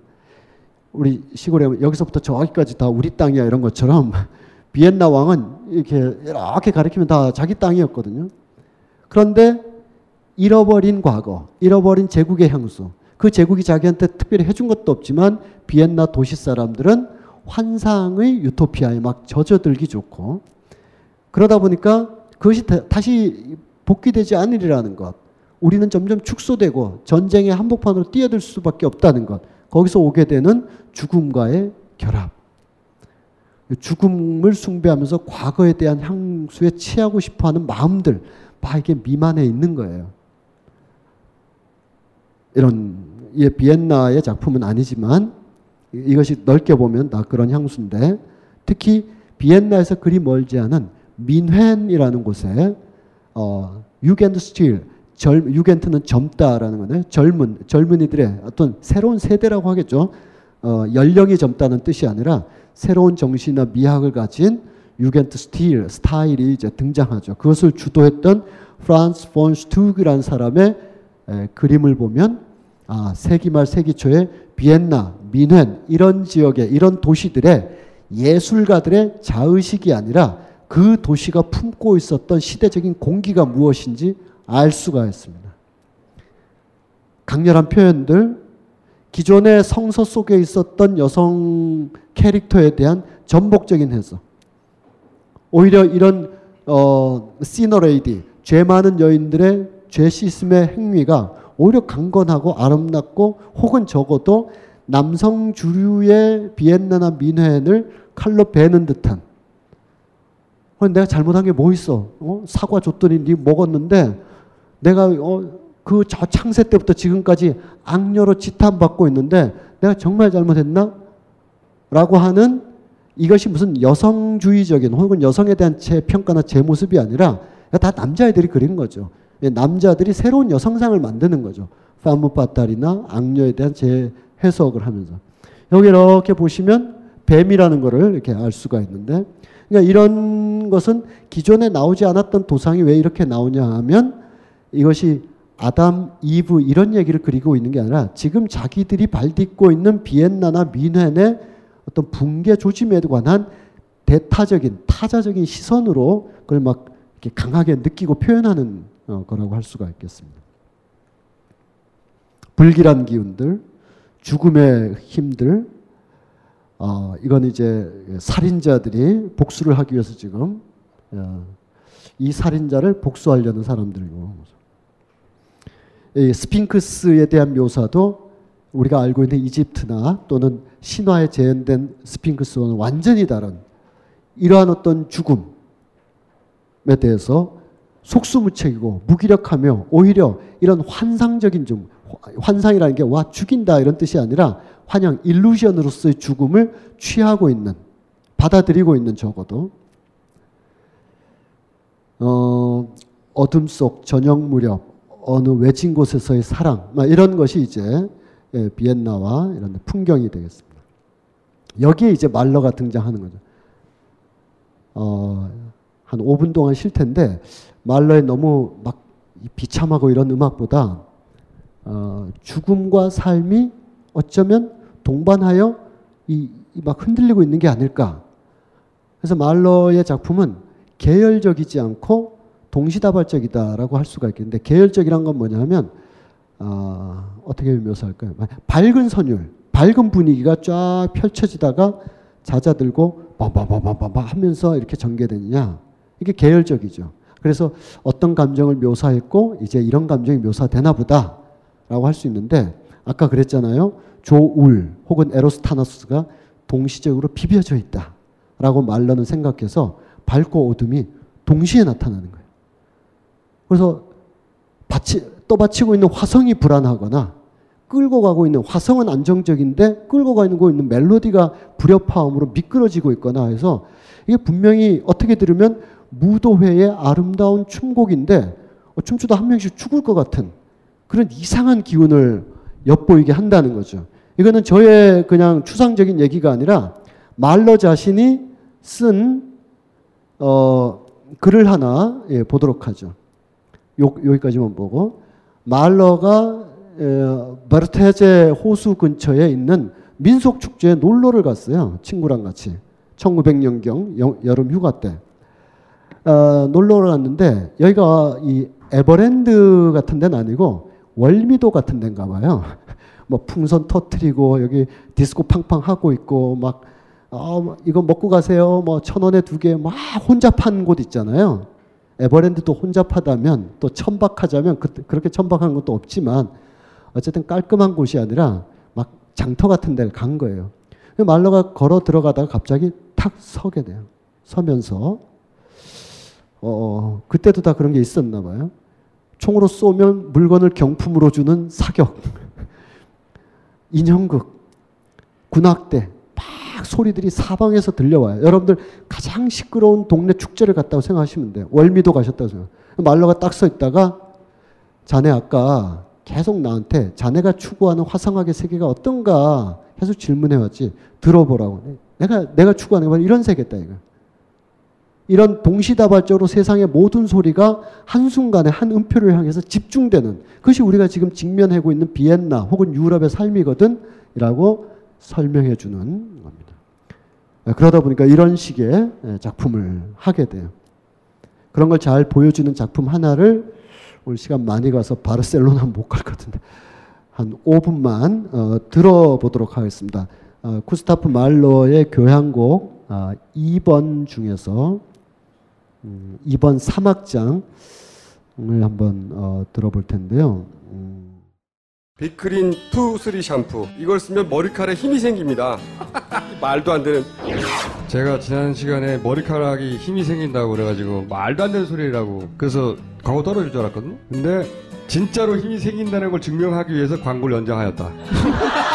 우리 시골에 여기서부터 저기까지 다 우리 땅이야 이런 것처럼 비엔나 왕은 이렇게 이렇게 가리키면 다 자기 땅이었거든요. 그런데 잃어버린 과거, 잃어버린 제국의 향수, 그 제국이 자기한테 특별히 해준 것도 없지만 비엔나 도시 사람들은 환상의 유토피아에 막 젖어들기 좋고 그러다 보니까 그것이 다- 다시 복귀되지 않으리라는 것. 우리는 점점 축소되고 전쟁의 한복판으로 뛰어들 수밖에 없다는 것. 거기서 오게 되는 죽음과의 결합. 죽음을 숭배하면서 과거에 대한 향수에 취하고 싶어 하는 마음들, 막 이게 미만해 있는 거예요. 이런, 이 비엔나의 작품은 아니지만 이- 이것이 넓게 보면 다 그런 향수인데 특히 비엔나에서 그리 멀지 않은 뮌헨이라는 곳에 어, Jugendstil, 젊, Jugend는 젊다라는 거네. 젊은, 젊은이들의 어떤 새로운 세대라고 하겠죠. 어, 연령이 젊다는 뜻이 아니라 새로운 정신이나 미학을 가진 Jugendstil, 스타일이 이제 등장하죠. 그것을 주도했던 프란츠 폰 슈투크라는 사람의 에, 그림을 보면 아, 세기 말 세기 초에 비엔나, 민헨 이런 지역의 이런 도시들의 예술가들의 자의식이 아니라 그 도시가 품고 있었던 시대적인 공기가 무엇인지 알 수가 있습니다. 강렬한 표현들, 기존의 성서 속에 있었던 여성 캐릭터에 대한 전복적인 해석. 오히려 이런 어, 시너레이디, 죄 많은 여인들의 죄 씻음의 행위가 오히려 강건하고 아름답고 혹은 적어도 남성 주류의 비엔나나 민회를 칼로 베는 듯한 어, 내가 잘못한 게 뭐 있어? 어? 사과 줬더니 네 먹었는데 내가 어, 그 저 창세 때부터 지금까지 악녀로 지탄받고 있는데 내가 정말 잘못했나? 라고 하는 이것이 무슨 여성주의적인 혹은 여성에 대한 제 평가나 제 모습이 아니라 다 남자애들이 그린 거죠. 예, 남자들이 새로운 여성상을 만드는 거죠. 파무 파탈이나 악녀에 대한 제 해석을 하면서 여기 이렇게 보시면 뱀이라는 거를 이렇게 알 수가 있는데 그러니까 이런 것은 기존에 나오지 않았던 도상이 왜 이렇게 나오냐 하면 이것이 아담, 이브 이런 얘기를 그리고 있는 게 아니라 지금 자기들이 발딛고 있는 비엔나나 민헨의 어떤 붕괴 조짐에 관한 대타적인 타자적인 시선으로 그걸 막 이렇게 강하게 느끼고 표현하는 어, 거라고 할 수가 있겠습니다. 불길한 기운들, 죽음의 힘들, 어, 이건 이제 살인자들이 복수를 하기 위해서 지금 어, 이 살인자를 복수하려는 사람들이고 이 스핑크스에 대한 묘사도 우리가 알고 있는 이집트나 또는 신화에 재현된 스핑크스와는 완전히 다른 이러한 어떤 죽음에 대해서 속수무책이고 무기력하며 오히려 이런 환상적인 좀 환상이라는 게 와 죽인다 이런 뜻이 아니라 환영 일루전으로서의 죽음을 취하고 있는 받아들이고 있는 적어도 어, 어둠 속 저녁 무렵 어느 외진 곳에서의 사랑 막 이런 것이 이제 예, 비엔나와 이런 풍경이 되겠습니다. 여기에 이제 말러가 등장하는 거죠. 어, 한 5분 동안 쉴 텐데 말러의 너무 막 비참하고 이런 음악보다 어, 죽음과 삶이 어쩌면 동반하여 이막 흔들리고 있는 게 아닐까. 그래서 말러의 작품은 계열적이지 않고 동시다발적이다라고 할 수가 있겠는데 계열적이란 건 뭐냐면 어, 어떻게 묘사할까요? 밝은 선율, 밝은 분위기가 쫙 펼쳐지다가 잦아들고 빠바바바바바 하면서 이렇게 전개되느냐 이게 계열적이죠. 그래서 어떤 감정을 묘사했고 이제 이런 감정이 묘사되나 보다라고 할 수 있는데 아까 그랬잖아요. 조울 혹은 에로스타나스가 동시적으로 비벼져 있다라고 말러는 생각해서 밝고 어둠이 동시에 나타나는 거예요. 그래서 받치, 떠받치고 있는 화성이 불안하거나 끌고 가고 있는 화성은 안정적인데 끌고 가고 있는 멜로디가 불협화음으로 미끄러지고 있거나 해서 이게 분명히 어떻게 들으면 무도회의 아름다운 춤곡인데 어, 춤추다 한 명씩 죽을 것 같은 그런 이상한 기운을 엿보이게 한다는 거죠. 이거는 저의 그냥 추상적인 얘기가 아니라 말러 자신이 쓴 어, 글을 하나 예, 보도록 하죠. 요, 여기까지만 보고 말러가 에, 버르테제 호수 근처에 있는 민속 축제에 놀러를 갔어요. 친구랑 같이 1900년경 여름 휴가 때 어, 놀러를 갔는데 여기가 이 에버랜드 같은 데는 아니고 월미도 같은 데인가 봐요. 뭐 풍선 터트리고 여기 디스코 팡팡 하고 있고 막 어, 이거 먹고 가세요. 뭐 천 원에 두 개막 파는 곳 있잖아요. 에버랜드도 혼자 파다면 또 천박하자면 그, 그렇게 천박한 것도 없지만 어쨌든 깔끔한 곳이 아니라 막 장터 같은 데를 간 거예요. 말러가 걸어 들어가다가 갑자기 탁 서게 돼요. 서면서 어, 그때도 다 그런 게 있었나 봐요. 총으로 쏘면 물건을 경품으로 주는 사격, 인형극, 군악대, 막 소리들이 사방에서 들려와요. 여러분들 가장 시끄러운 동네 축제를 갔다고 생각하시면 돼요. 월미도 가셨다고 생각. 말로가 딱 서 있다가 자네 아까 계속 나한테 자네가 추구하는 화성학의 세계가 어떤가 계속 질문해 왔지. 들어보라고. 내가 내가 추구하는 건 이런 세계다 이거. 이런 동시다발적으로 세상의 모든 소리가 한순간에 한 음표를 향해서 집중되는 그것이 우리가 지금 직면하고 있는 비엔나 혹은 유럽의 삶이거든 이라고 설명해 주는 겁니다. 네, 그러다 보니까 이런 식의 네, 작품을 하게 돼요. 그런 걸 잘 보여주는 작품 하나를 오늘 시간 많이 가서 바르셀로나 못 갈 것 같은데 한 5분만 어, 들어보도록 하겠습니다. 어, 쿠스타프 말로의 교향곡 어, 2번 중에서 음, 2번 3악장을 한번 어, 들어볼 텐데요. 음. 비크린 2, 3 샴푸. 이걸 쓰면 머리카락에 힘이 생깁니다. 말도 안 되는. 제가 지난 시간에 머리카락이 힘이 생긴다고 그래가지고 말도 안 되는 소리라고 그래서 광고 떨어질 줄 알았거든요. 근데 진짜로 힘이 생긴다는 걸 증명하기 위해서 광고를 연장하였다